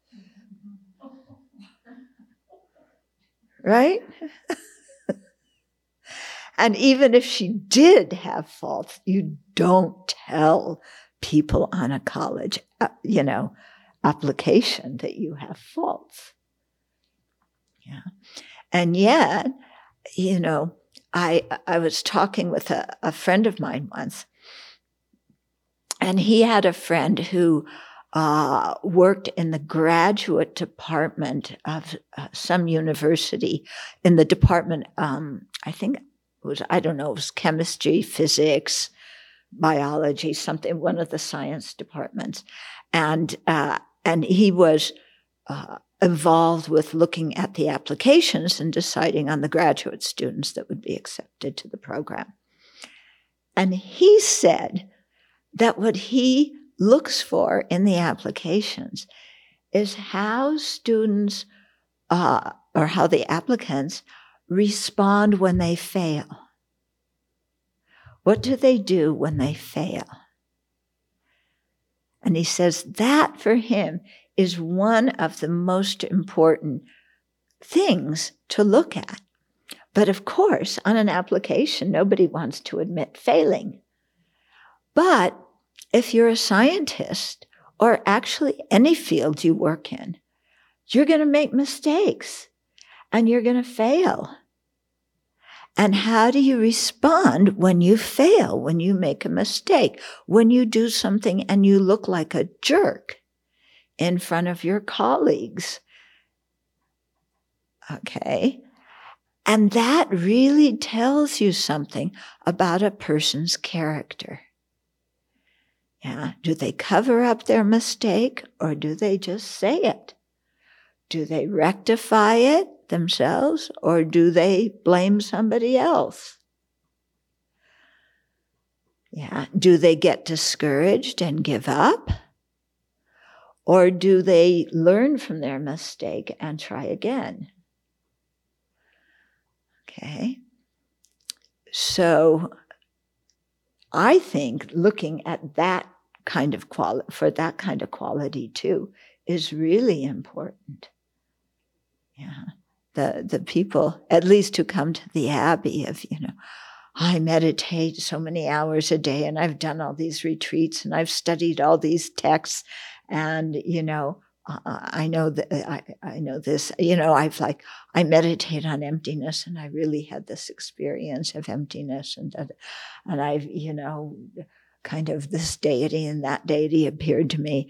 Right? (laughs) And even if she did have faults, you don't tell people on a college, uh, you know, application that you have faults. Yeah. And yet, you know, I, I was talking with a, a friend of mine once, and he had a friend who uh, worked in the graduate department of uh, some university in the department, um, I think it was, I don't know, it was chemistry, physics, biology, something, one of the science departments. And, uh, and he was uh, involved with looking at the applications and deciding on the graduate students that would be accepted to the program. And he said that what he looks for in the applications is how students uh, or how the applicants respond when they fail? What do they do when they fail? And he says that for him is one of the most important things to look at. But of course, on an application, nobody wants to admit failing. But if you're a scientist or actually any field you work in, you're going to make mistakes and you're going to fail. And how do you respond when you fail, when you make a mistake, when you do something and you look like a jerk in front of your colleagues? Okay. And that really tells you something about a person's character. Yeah. Do they cover up their mistake or do they just say it? Do they rectify it themselves or do they blame somebody else? Yeah. Do they get discouraged and give up? Or do they learn from their mistake and try again? Okay. So I think looking at that kind of quality, for that kind of quality too, is really important. Yeah the the people, at least who come to the Abbey, of you know, I meditate so many hours a day, and I've done all these retreats, and I've studied all these texts, and you know, I know that I, I know this. You know, I've like I meditate on emptiness, and I really had this experience of emptiness, and and I've you know, kind of this deity and that deity appeared to me,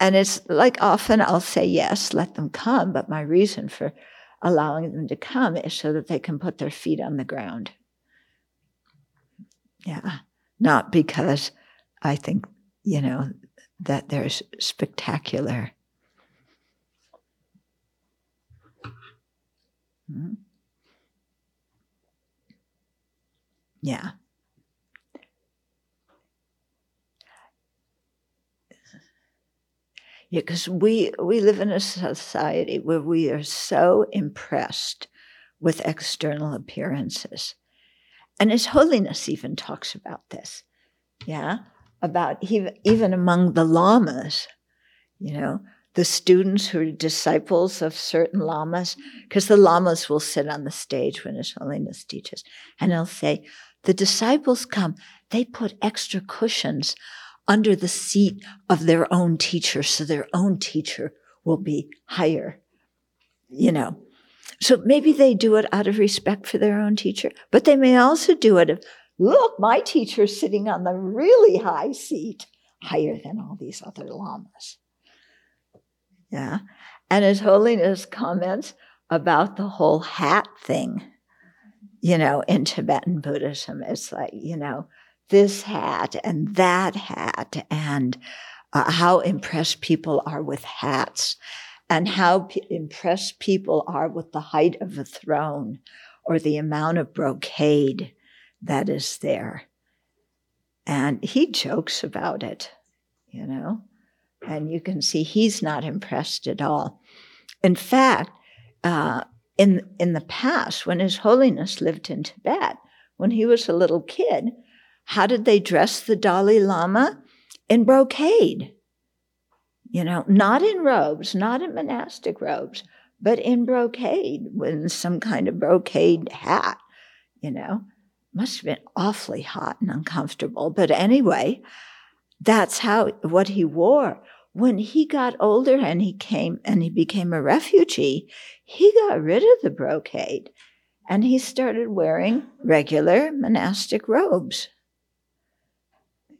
and it's like often I'll say, yes, let them come. But my reason for allowing them to come is so that they can put their feet on the ground. Yeah. Not because I think, you know, that there's spectacular. Hmm? Yeah. because we we live in a society where we are so impressed with external appearances And His Holiness even talks about this. Yeah. About even among the lamas, you know, the students who are disciples of certain lamas, because the lamas will sit on the stage when His Holiness teaches, and they'll say, The disciples come, they put extra cushions under the seat of their own teacher, so their own teacher will be higher, you know. So maybe they do it out of respect for their own teacher, but they may also do it look, my teacher's sitting on the really high seat, higher than all these other lamas. Yeah. And His Holiness comments about the whole hat thing, you know, in Tibetan Buddhism. It's like, you know, this hat and that hat, and uh, how impressed people are with hats and how p- impressed people are with the height of a throne or the amount of brocade that is there. And he jokes about it, you know, and you can see he's not impressed at all. In fact, uh, in, in the past, when His Holiness lived in Tibet, when he was a little kid, how did they dress the Dalai Lama? In brocade you know, not in robes, not in monastic robes, but in brocade with some kind of brocade hat, you know. Must have been awfully hot and uncomfortable. But anyway, that's how what he wore. When he got older and he came and he became a refugee, he got rid of the brocade and he started wearing regular monastic robes.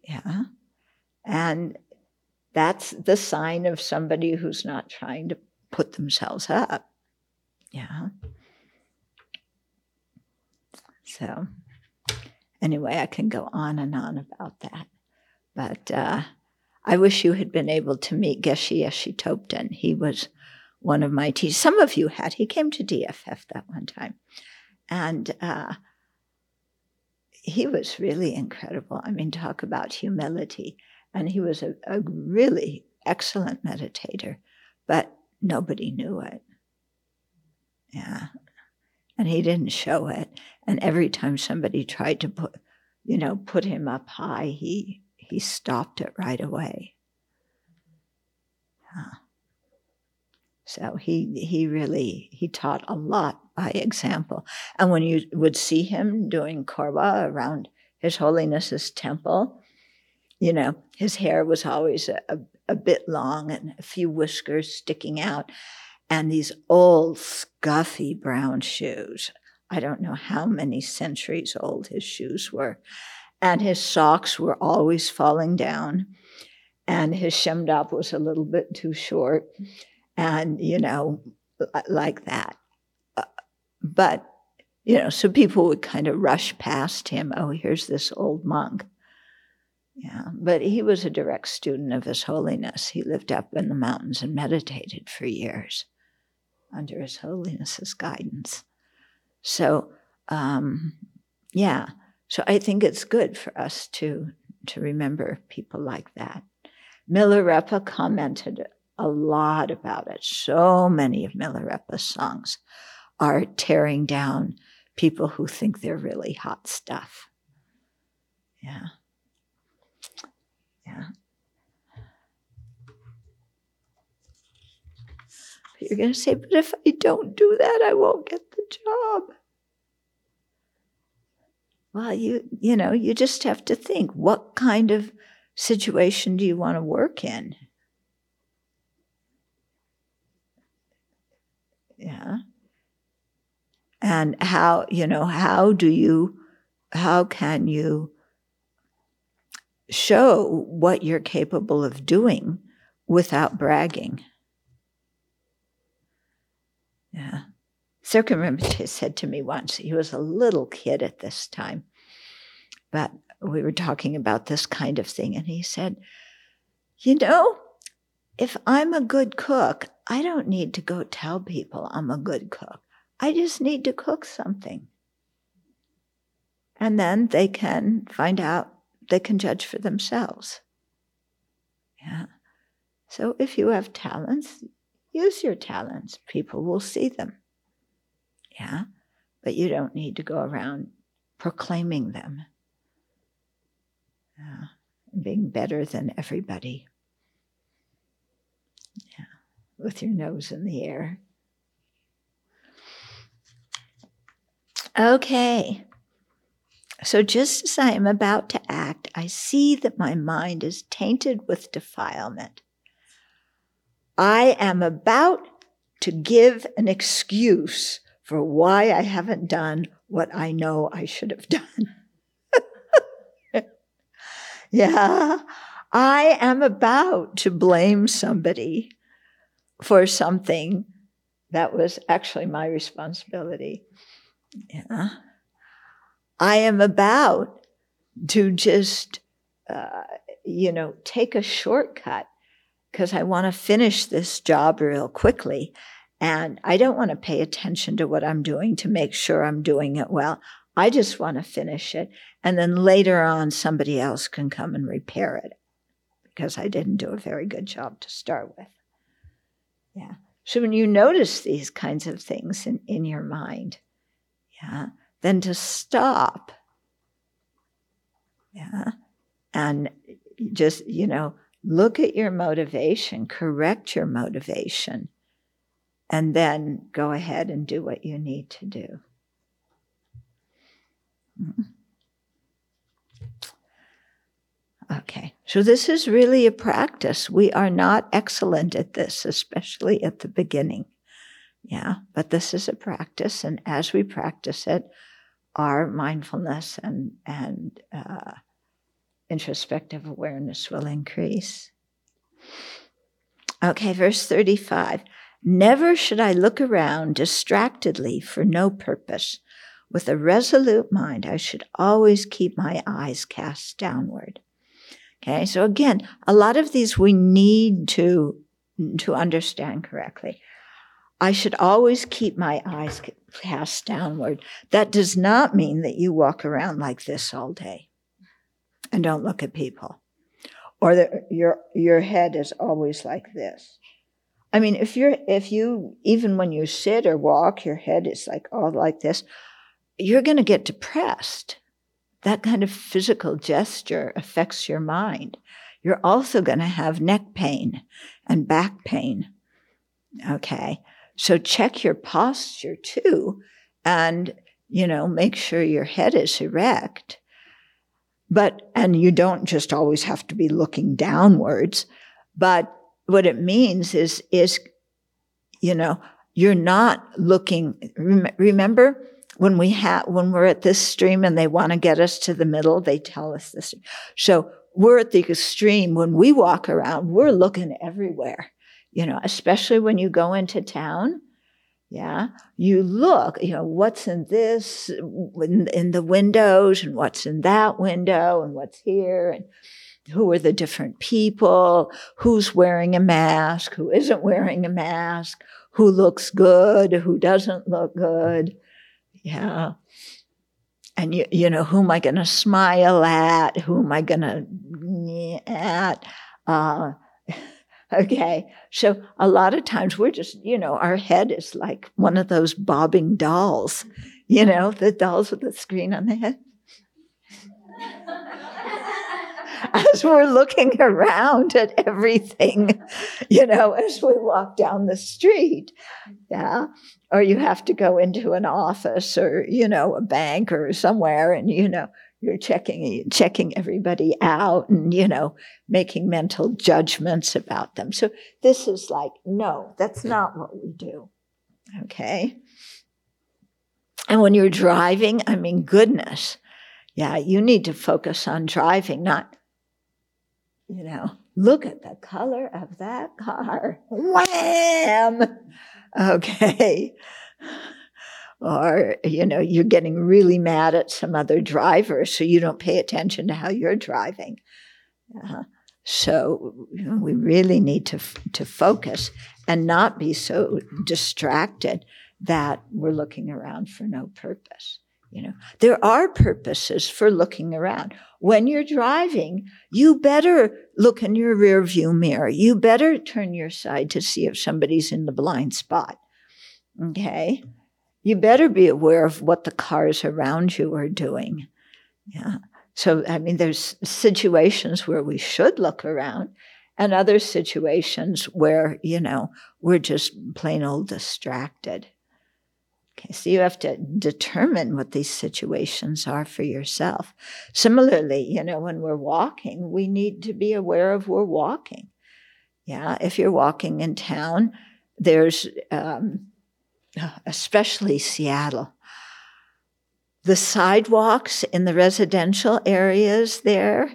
Yeah. And that's the sign of somebody who's not trying to put themselves up. Yeah. So, anyway, I can go on and on about that. But uh, I wish you had been able to meet Geshe Yeshe Topden. He was one of my teachers. Some of you had. He came to DFF that one time. And uh, he was really incredible. I mean, talk about humility. And he was a, a really excellent meditator, but nobody knew it. Yeah. And he didn't show it. And every time somebody tried to put, you know, put him up high, he he stopped it right away. Yeah. So he he really he taught a lot by example. And when you would see him doing korba around His Holiness's temple, you know, his hair was always a, a, a bit long and a few whiskers sticking out, and these old, scuffy brown shoes. I don't know how many centuries old his shoes were. And his socks were always falling down. And his shemdap was a little bit too short. And, you know, like that. Uh, but, you know, so people would kind of rush past him. Oh, here's this old monk. Yeah, but he was a direct student of His Holiness. He lived up in the mountains and meditated for years under His Holiness's guidance. So, um, yeah, so I think it's good for us to to remember people like that. Milarepa commented a lot about it. So many of Milarepa's songs are tearing down people who think they're really hot stuff. Yeah. Yeah. You're going to say, but if I don't do that, I won't get the job. Well, you you know, you just have to think what kind of situation do you want to work in? Yeah. And how, you know, how do you how can you show what you're capable of doing without bragging. Yeah. Serkong Rinpoche (laughs) said to me once, he was a little kid at this time, but we were talking about this kind of thing, and he said, You know, if I'm a good cook, I don't need to go tell people I'm a good cook. I just need to cook something. And then they can find out they can judge for themselves. Yeah. So if you have talents, use your talents. People will see them. Yeah. But you don't need to go around proclaiming them, uh, being better than everybody. Yeah, with your nose in the air. Okay. So just as I am about to act, I see that my mind is tainted with defilement. I am about to give an excuse for why I haven't done what I know I should have done. (laughs) yeah, I am about to blame somebody for something that was actually my responsibility. Yeah. I am about to just, uh, you know, take a shortcut because I want to finish this job real quickly. And I don't want to pay attention to what I'm doing to make sure I'm doing it well. I just want to finish it. And then later on, somebody else can come and repair it because I didn't do a very good job to start with. Yeah. So when you notice these kinds of things in, in your mind, yeah, then to stop, yeah, and just, you know, look at your motivation, correct your motivation, and then go ahead and do what you need to do. Mm-hmm. Okay, so this is really a practice. We are not excellent at this, especially at the beginning. Yeah, but this is a practice, and as we practice it, our mindfulness and and uh, introspective awareness will increase. Okay, verse 35. Never should I look around distractedly for no purpose. With a resolute mind, I should always keep my eyes cast downward. Okay, so again, a lot of these we need to, to understand correctly. I should always keep my eyes cast downward. That does not mean that you walk around like this all day and don't look at people, or your your head is always like this. I mean, if you're if you even when you sit or walk, your head is like all like this, you're going to get depressed. That kind of physical gesture affects your mind. You're also going to have neck pain and back pain. Okay. So check your posture too and, you know, make sure your head is erect. But, and you don't just always have to be looking downwards, but what it means is, is, you know, you're not looking, remember when we have, when we're at this stream and they want to get us to the middle, they tell us this. So we're at the extreme. When we walk around, we're looking everywhere you know, especially when you go into town. Yeah, you look, you know, what's in this, in, in the windows, and what's in that window, and what's here, and who are the different people, who's wearing a mask, who isn't wearing a mask, who looks good, who doesn't look good. Yeah. And you, you know, who am I going to smile at? Who am I going to at? Uh, Okay. So a lot of times we're just, you know, our head is like one of those bobbing dolls, you know, the dolls with the screen on the head. (laughs) as we're looking around at everything, you know, as we walk down the street. Yeah. Or you have to go into an office or, you know, a bank or somewhere and, you know, you're checking checking everybody out and you know making mental judgments about them. So this is like no that's not what we do. Okay? And when you're driving i mean goodness. Yeah you need to focus on driving not you know look at the color of that car. Wham! Okay or you know you're getting really mad at some other driver so you don't pay attention to how you're driving. Uh, so you know, we really need to to focus and not be so distracted that we're looking around for no purpose you know. There are purposes for looking around. When you're driving you better look in your rear view mirror. You better turn your side to see if somebody's in the blind spot okay you better be aware of what the cars around you are doing. Yeah. So, I mean, there's situations where we should look around and other situations where, you know, we're just plain old distracted. Okay, so you have to determine what these situations are for yourself. Similarly, you know, when we're walking, we need to be aware of we're walking. Yeah, if you're walking in town, there's um, (sighs) especially Seattle. The sidewalks in the residential areas there,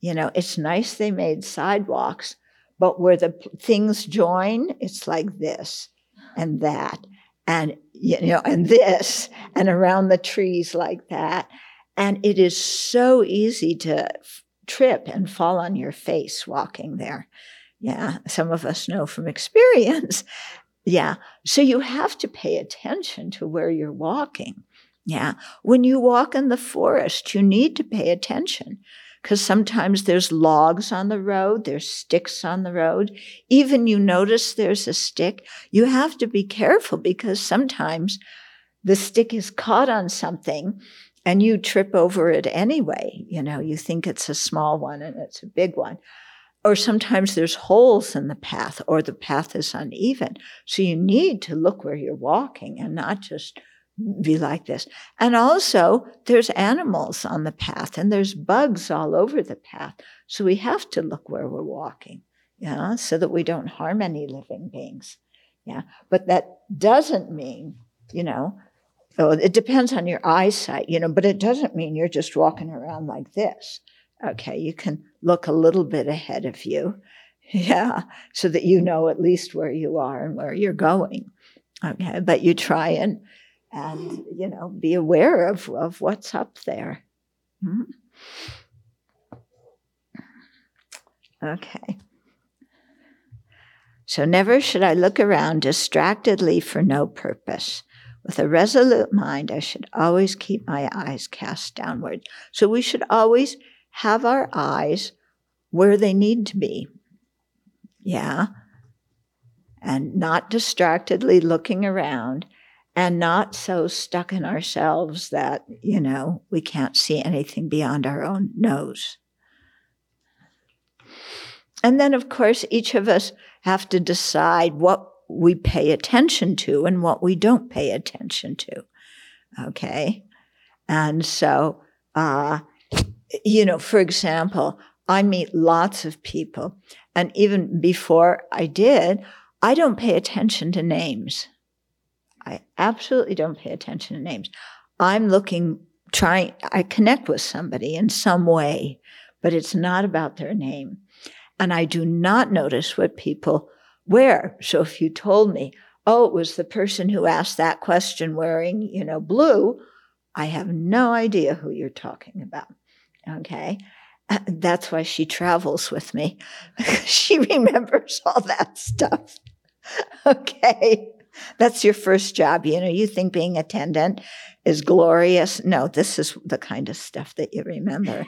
you know, it's nice they made sidewalks, but where the things join, it's like this and that and you know and this and around the trees like that and it is so easy to f- trip and fall on your face walking there yeah some of us know from experience yeah so you have to pay attention to where you're walking yeah when you walk in the forest you need to pay attention because sometimes there's logs on the road, there's sticks on the road. Even you notice there's a stick, you have to be careful because sometimes the stick is caught on something and you trip over it anyway. You know, you think it's a small one and it's a big one. Or sometimes there's holes in the path or the path is uneven. So you need to look where you're walking and not just be like this. And also, there's animals on the path and there's bugs all over the path. So we have to look where we're walking, yeah, so that we don't harm any living beings. Yeah. But that doesn't mean, you know, oh, it depends on your eyesight, you know, but it doesn't mean you're just walking around like this. Okay. You can look a little bit ahead of you. (laughs) Yeah. So that you know at least where you are and where you're going. Okay. But you try and and you know be aware of, of what's up there hmm okay so never should i look around distractedly for no purpose with a resolute mind i should always keep my eyes cast downward so we should always have our eyes where they need to be yeah and not distractedly looking around and not so stuck in ourselves that, you know, we can't see anything beyond our own nose. And then, of course, each of us have to decide what we pay attention to and what we don't pay attention to. Okay. And so, uh, you know, for example, I meet lots of people, and even before I did, I don't pay attention to names. I absolutely don't pay attention to names. I'm looking, trying, I connect with somebody in some way, but it's not about their name. And I do not notice what people wear. So if you told me, oh, it was the person who asked that question wearing, you know, blue, I have no idea who you're talking about. Okay. That's why she travels with me. (laughs) she remembers all that stuff. (laughs) Okay. That's your first job. You know, you think being attendant is glorious. No, this is the kind of stuff that you remember.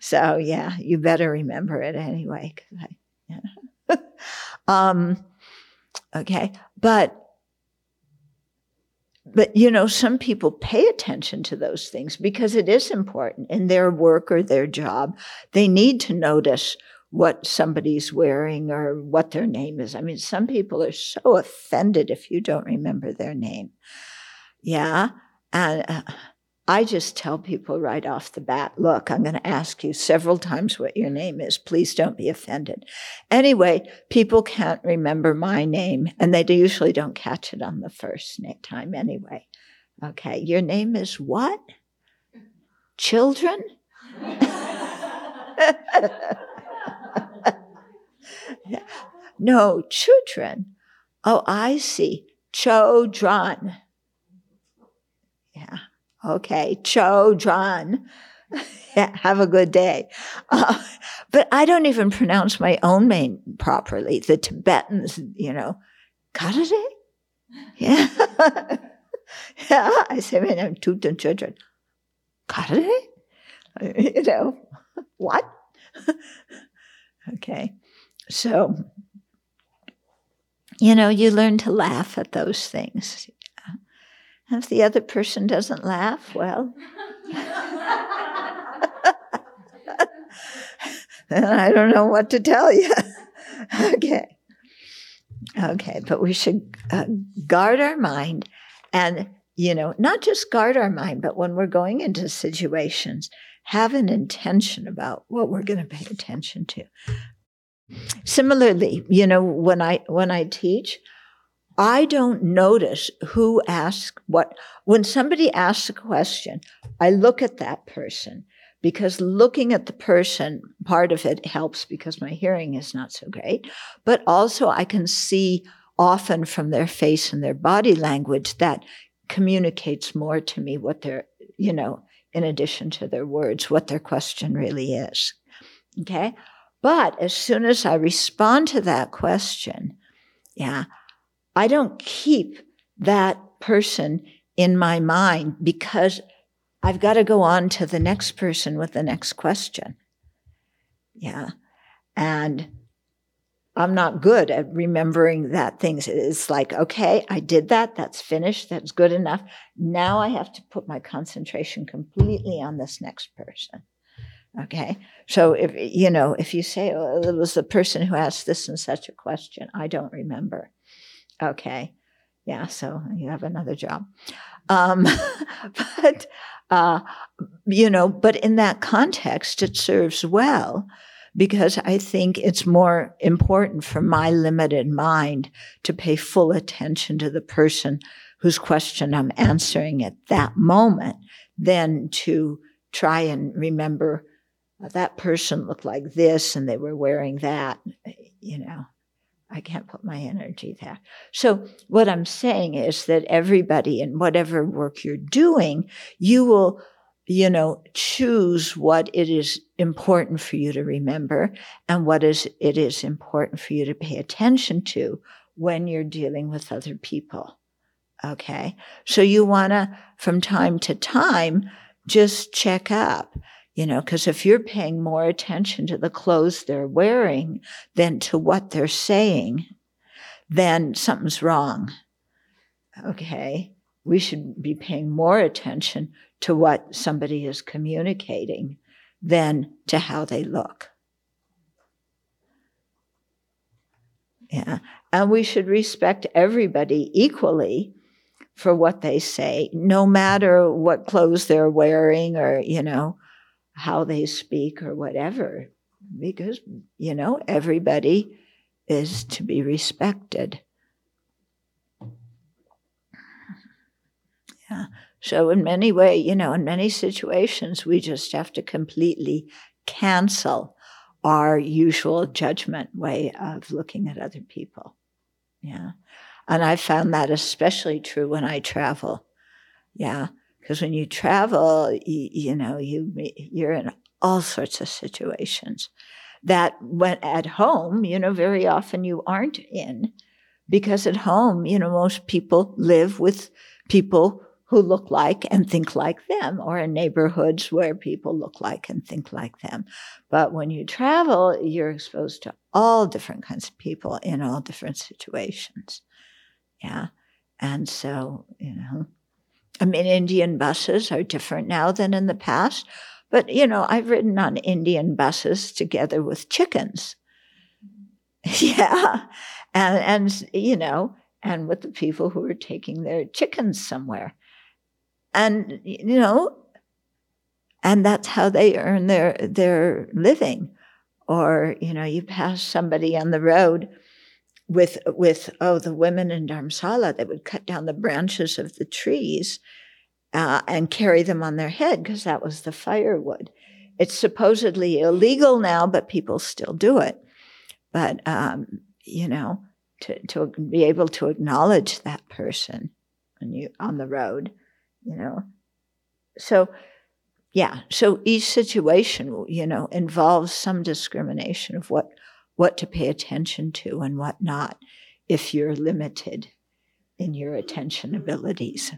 So yeah, you better remember it anyway. I, yeah. (laughs) um, okay, but but you know, some people pay attention to those things because it is important in their work or their job. They need to notice what somebody's wearing or what their name is. I mean, some people are so offended if you don't remember their name. Yeah. And uh, I just tell people right off the bat look, I'm going to ask you several times what your name is. Please don't be offended. Anyway, people can't remember my name, and they usually don't catch it on the first time anyway. Okay, your name is what? Children? (laughs) no, Chodron. Oh, I see. Chodron. Yeah. Okay. Chodron. (laughs) yeah, have a good day. Uh, but I don't even pronounce my own name properly. The Tibetans, you know, Karare? Yeah. (laughs) yeah. I say my name, Thubten Chodron. Karare? (laughs) You know, what? Okay. So, you know, you learn to laugh at those things. If the other person doesn't laugh, well, (laughs) then I don't know what to tell you. (laughs) okay. Okay, but we should uh, guard our mind and, you know, not just guard our mind, but when we're going into situations, have an intention about what we're going to pay attention to. Similarly, you know, when I when I teach, I don't notice who asks what. When somebody asks a question, I look at that person because looking at the person, part of it helps because my hearing is not so great, but also I can see often from their face and their body language that communicates more to me what they're, you know, in addition to their words, what their question really is. Okay. But as soon as I respond to that question, yeah, I don't keep that person in my mind because I've got to go on to the next person with the next question. Yeah. And I'm not good at remembering that things. It's like, okay, I did that. That's finished. That's good enough. Now I have to put my concentration completely on this next person. Okay. So if, you know, if you say, oh, it was the person who asked this and such a question, I don't remember. Okay. Yeah. So you have another job. Um, (laughs) but, uh, you know, but in that context, it serves well because I think it's more important for my limited mind to pay full attention to the person whose question I'm answering at that moment than to try and remember that person looked like this and they were wearing that, you know. I can't put my energy there. So what I'm saying is that everybody in whatever work you're doing, you will you know, choose what it is important for you to remember and what is it is important for you to pay attention to when you're dealing with other people. Okay. So you want to, from time to time, just check up, you know, because if you're paying more attention to the clothes they're wearing than to what they're saying, then something's wrong. Okay. We should be paying more attention to what somebody is communicating than to how they look. Yeah. And we should respect everybody equally for what they say, no matter what clothes they're wearing or, you know, how they speak or whatever, because, you know, everybody is to be respected. Yeah. So in many ways, you know, in many situations, we just have to completely cancel our usual judgment way of looking at other people. Yeah. And I found that especially true when I travel. Yeah. Because when you travel, you, you know, you, you're in all sorts of situations that when at home, you know, very often you aren't in because at home, you know, most people live with people who look like and think like them, or in neighborhoods where people look like and think like them. But when you travel, you're exposed to all different kinds of people in all different situations. Yeah. And so, you know, I mean, Indian buses are different now than in the past. But, you know, I've ridden on Indian buses together with chickens. (laughs) yeah. And, and, you know, and with the people who are taking their chickens somewhere and you know and that's how they earn their their living or you know you pass somebody on the road with with oh the women in Dharamsala they would cut down the branches of the trees uh, and carry them on their head because that was the firewood it's supposedly illegal now but people still do it but um, you know to to be able to acknowledge that person when you on the road you know. So, yeah, so each situation, you know, involves some discrimination of what what to pay attention to and what not if you're limited in your attention abilities.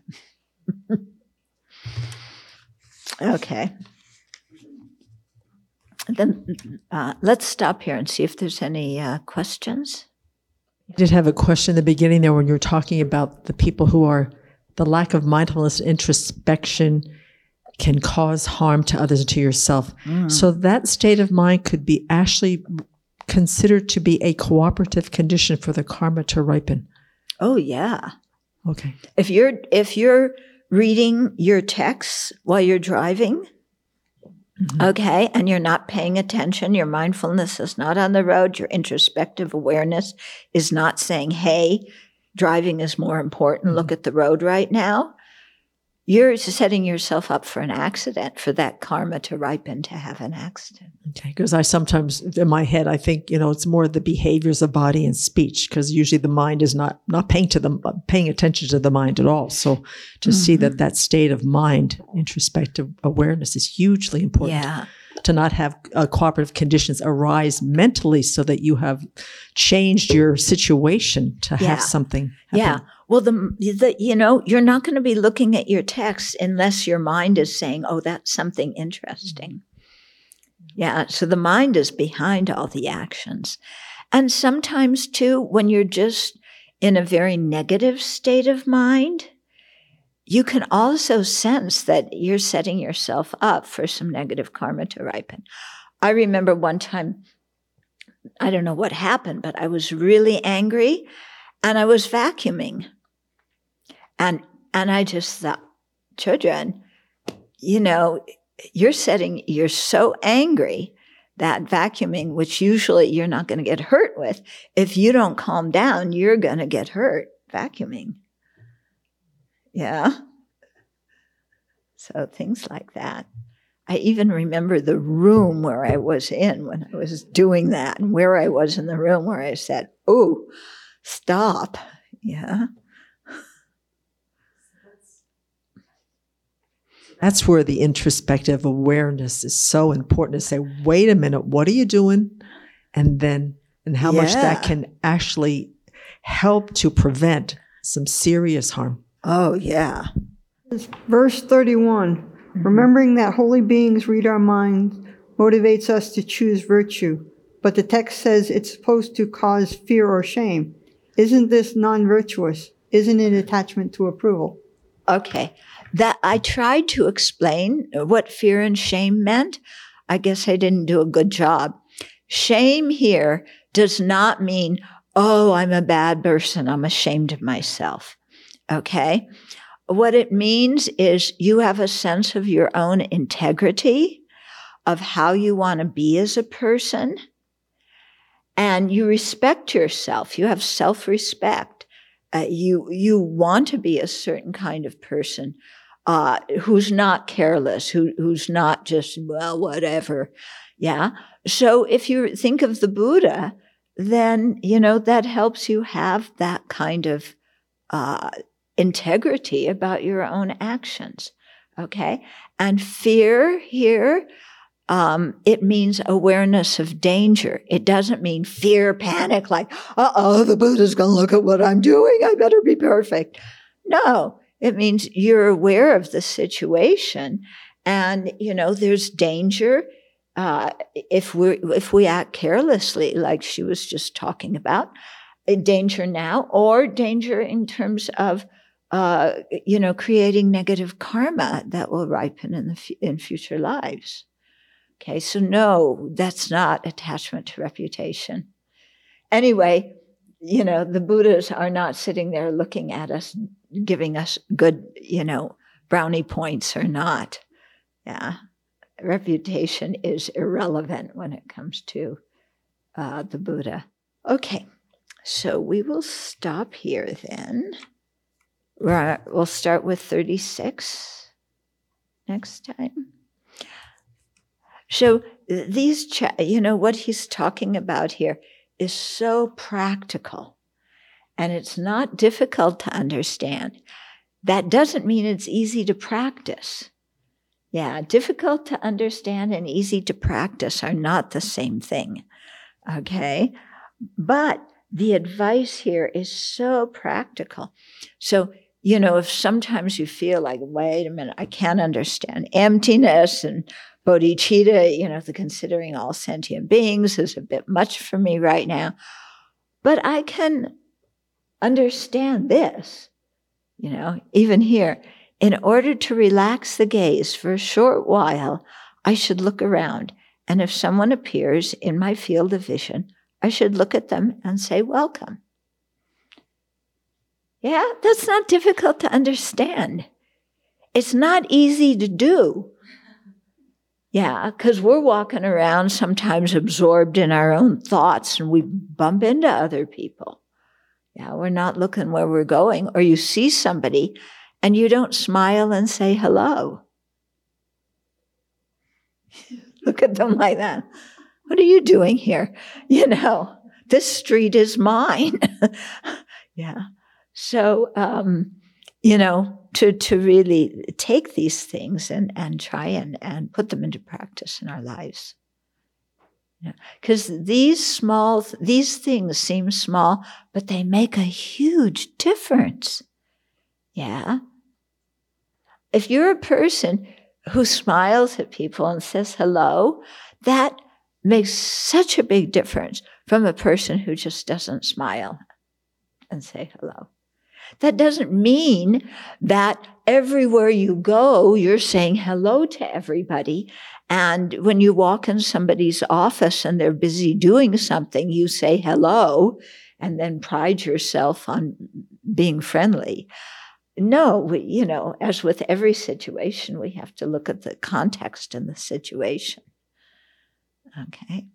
(laughs) okay. Then uh, let's stop here and see if there's any uh, questions. I did have a question in the beginning there when you were talking about the people who are the lack of mindfulness introspection can cause harm to others and to yourself. Mm. So that state of mind could be actually considered to be a cooperative condition for the karma to ripen. Oh yeah. Okay. If you're if you're reading your texts while you're driving, mm-hmm. okay, and you're not paying attention, your mindfulness is not on the road, your introspective awareness is not saying, "Hey, driving is more important. Mm-hmm. Look at the road right now." You're setting yourself up for an accident, for that karma to ripen to have an accident. Okay, because I sometimes in my head I think you know it's more the behaviors of body and speech because usually the mind is not not paying to them paying attention to the mind at all. So to mm-hmm. see that mm-hmm. that state of mind, introspective awareness, is hugely important. Yeah. To not have uh, cooperative conditions arise mentally so that you have changed your situation to yeah. have something. Happen. Yeah. Well, the, the you know, you're not going to be looking at your text unless your mind is saying, "Oh, that's something interesting." Yeah, so the mind is behind all the actions. And sometimes too when you're just in a very negative state of mind, you can also sense that you're setting yourself up for some negative karma to ripen. I remember one time I don't know what happened, but I was really angry and I was vacuuming and and I just thought, Chodron, you know, you're setting you're so angry that vacuuming, which usually you're not going to get hurt with, if you don't calm down, you're going to get hurt vacuuming. Yeah. So things like that. I even remember the room where I was in when I was doing that and where I was in the room where I said, Oh, stop. Yeah. That's where the introspective awareness is so important to say, wait a minute, what are you doing? And then, and how yeah. much that can actually help to prevent some serious harm. Oh, yeah. Verse 31 mm-hmm. Remembering that holy beings read our minds motivates us to choose virtue, but the text says it's supposed to cause fear or shame. Isn't this non virtuous? Isn't it attachment to approval? Okay that I tried to explain what fear and shame meant. I guess I didn't do a good job. Shame here does not mean, oh, I'm a bad person. I'm ashamed of myself. Okay. What it means is you have a sense of your own integrity, of how you want to be as a person, and you respect yourself. You have self respect. Uh, you, you want to be a certain kind of person uh, who's not careless, who, who's not just, well, whatever. Yeah. So if you think of the Buddha, then, you know, that helps you have that kind of uh, integrity about your own actions. Okay. And fear here, um, it means awareness of danger. It doesn't mean fear, panic, like, uh oh, the Buddha's going to look at what I'm doing. I better be perfect. No, it means you're aware of the situation and, you know, there's danger. Uh, if we if we act carelessly, like she was just talking about, danger now, or danger in terms of uh, you know creating negative karma that will ripen in the in future lives. Okay, so no, that's not attachment to reputation. Anyway, you know, the Buddhas are not sitting there looking at us giving us good, you know, brownie points or not. Yeah. Reputation is irrelevant when it comes to uh, the Buddha. Okay, so we will stop here then. Right, we'll start with 36 next time. So these, cha- you know, what he's talking about here is so practical and it's not difficult to understand. That doesn't mean it's easy to practice. Yeah, difficult to understand and easy to practice are not the same thing. Okay. But the advice here is so practical. So, you know, if sometimes you feel like, wait a minute, I can't understand emptiness and bodhicitta, you know, the considering all sentient beings is a bit much for me right now. But I can understand this You know, even here, in order to relax the gaze for a short while, I should look around. And if someone appears in my field of vision, I should look at them and say, Welcome. Yeah, that's not difficult to understand. It's not easy to do. Yeah, because we're walking around sometimes absorbed in our own thoughts and we bump into other people. Yeah, we're not looking where we're going. Or you see somebody and you don't smile and say hello. (laughs) Look at them like that. What are you doing here? You know, this street is mine. (laughs) yeah. So, um, you know, to, to really take these things and, and try and, and put them into practice in our lives. Because these small, these things seem small, but they make a huge difference. Yeah. If you're a person who smiles at people and says hello, that makes such a big difference from a person who just doesn't smile and say hello. That doesn't mean that everywhere you go, you're saying hello to everybody. And when you walk in somebody's office and they're busy doing something, you say hello and then pride yourself on being friendly. No, we, you know, as with every situation, we have to look at the context and the situation. Okay.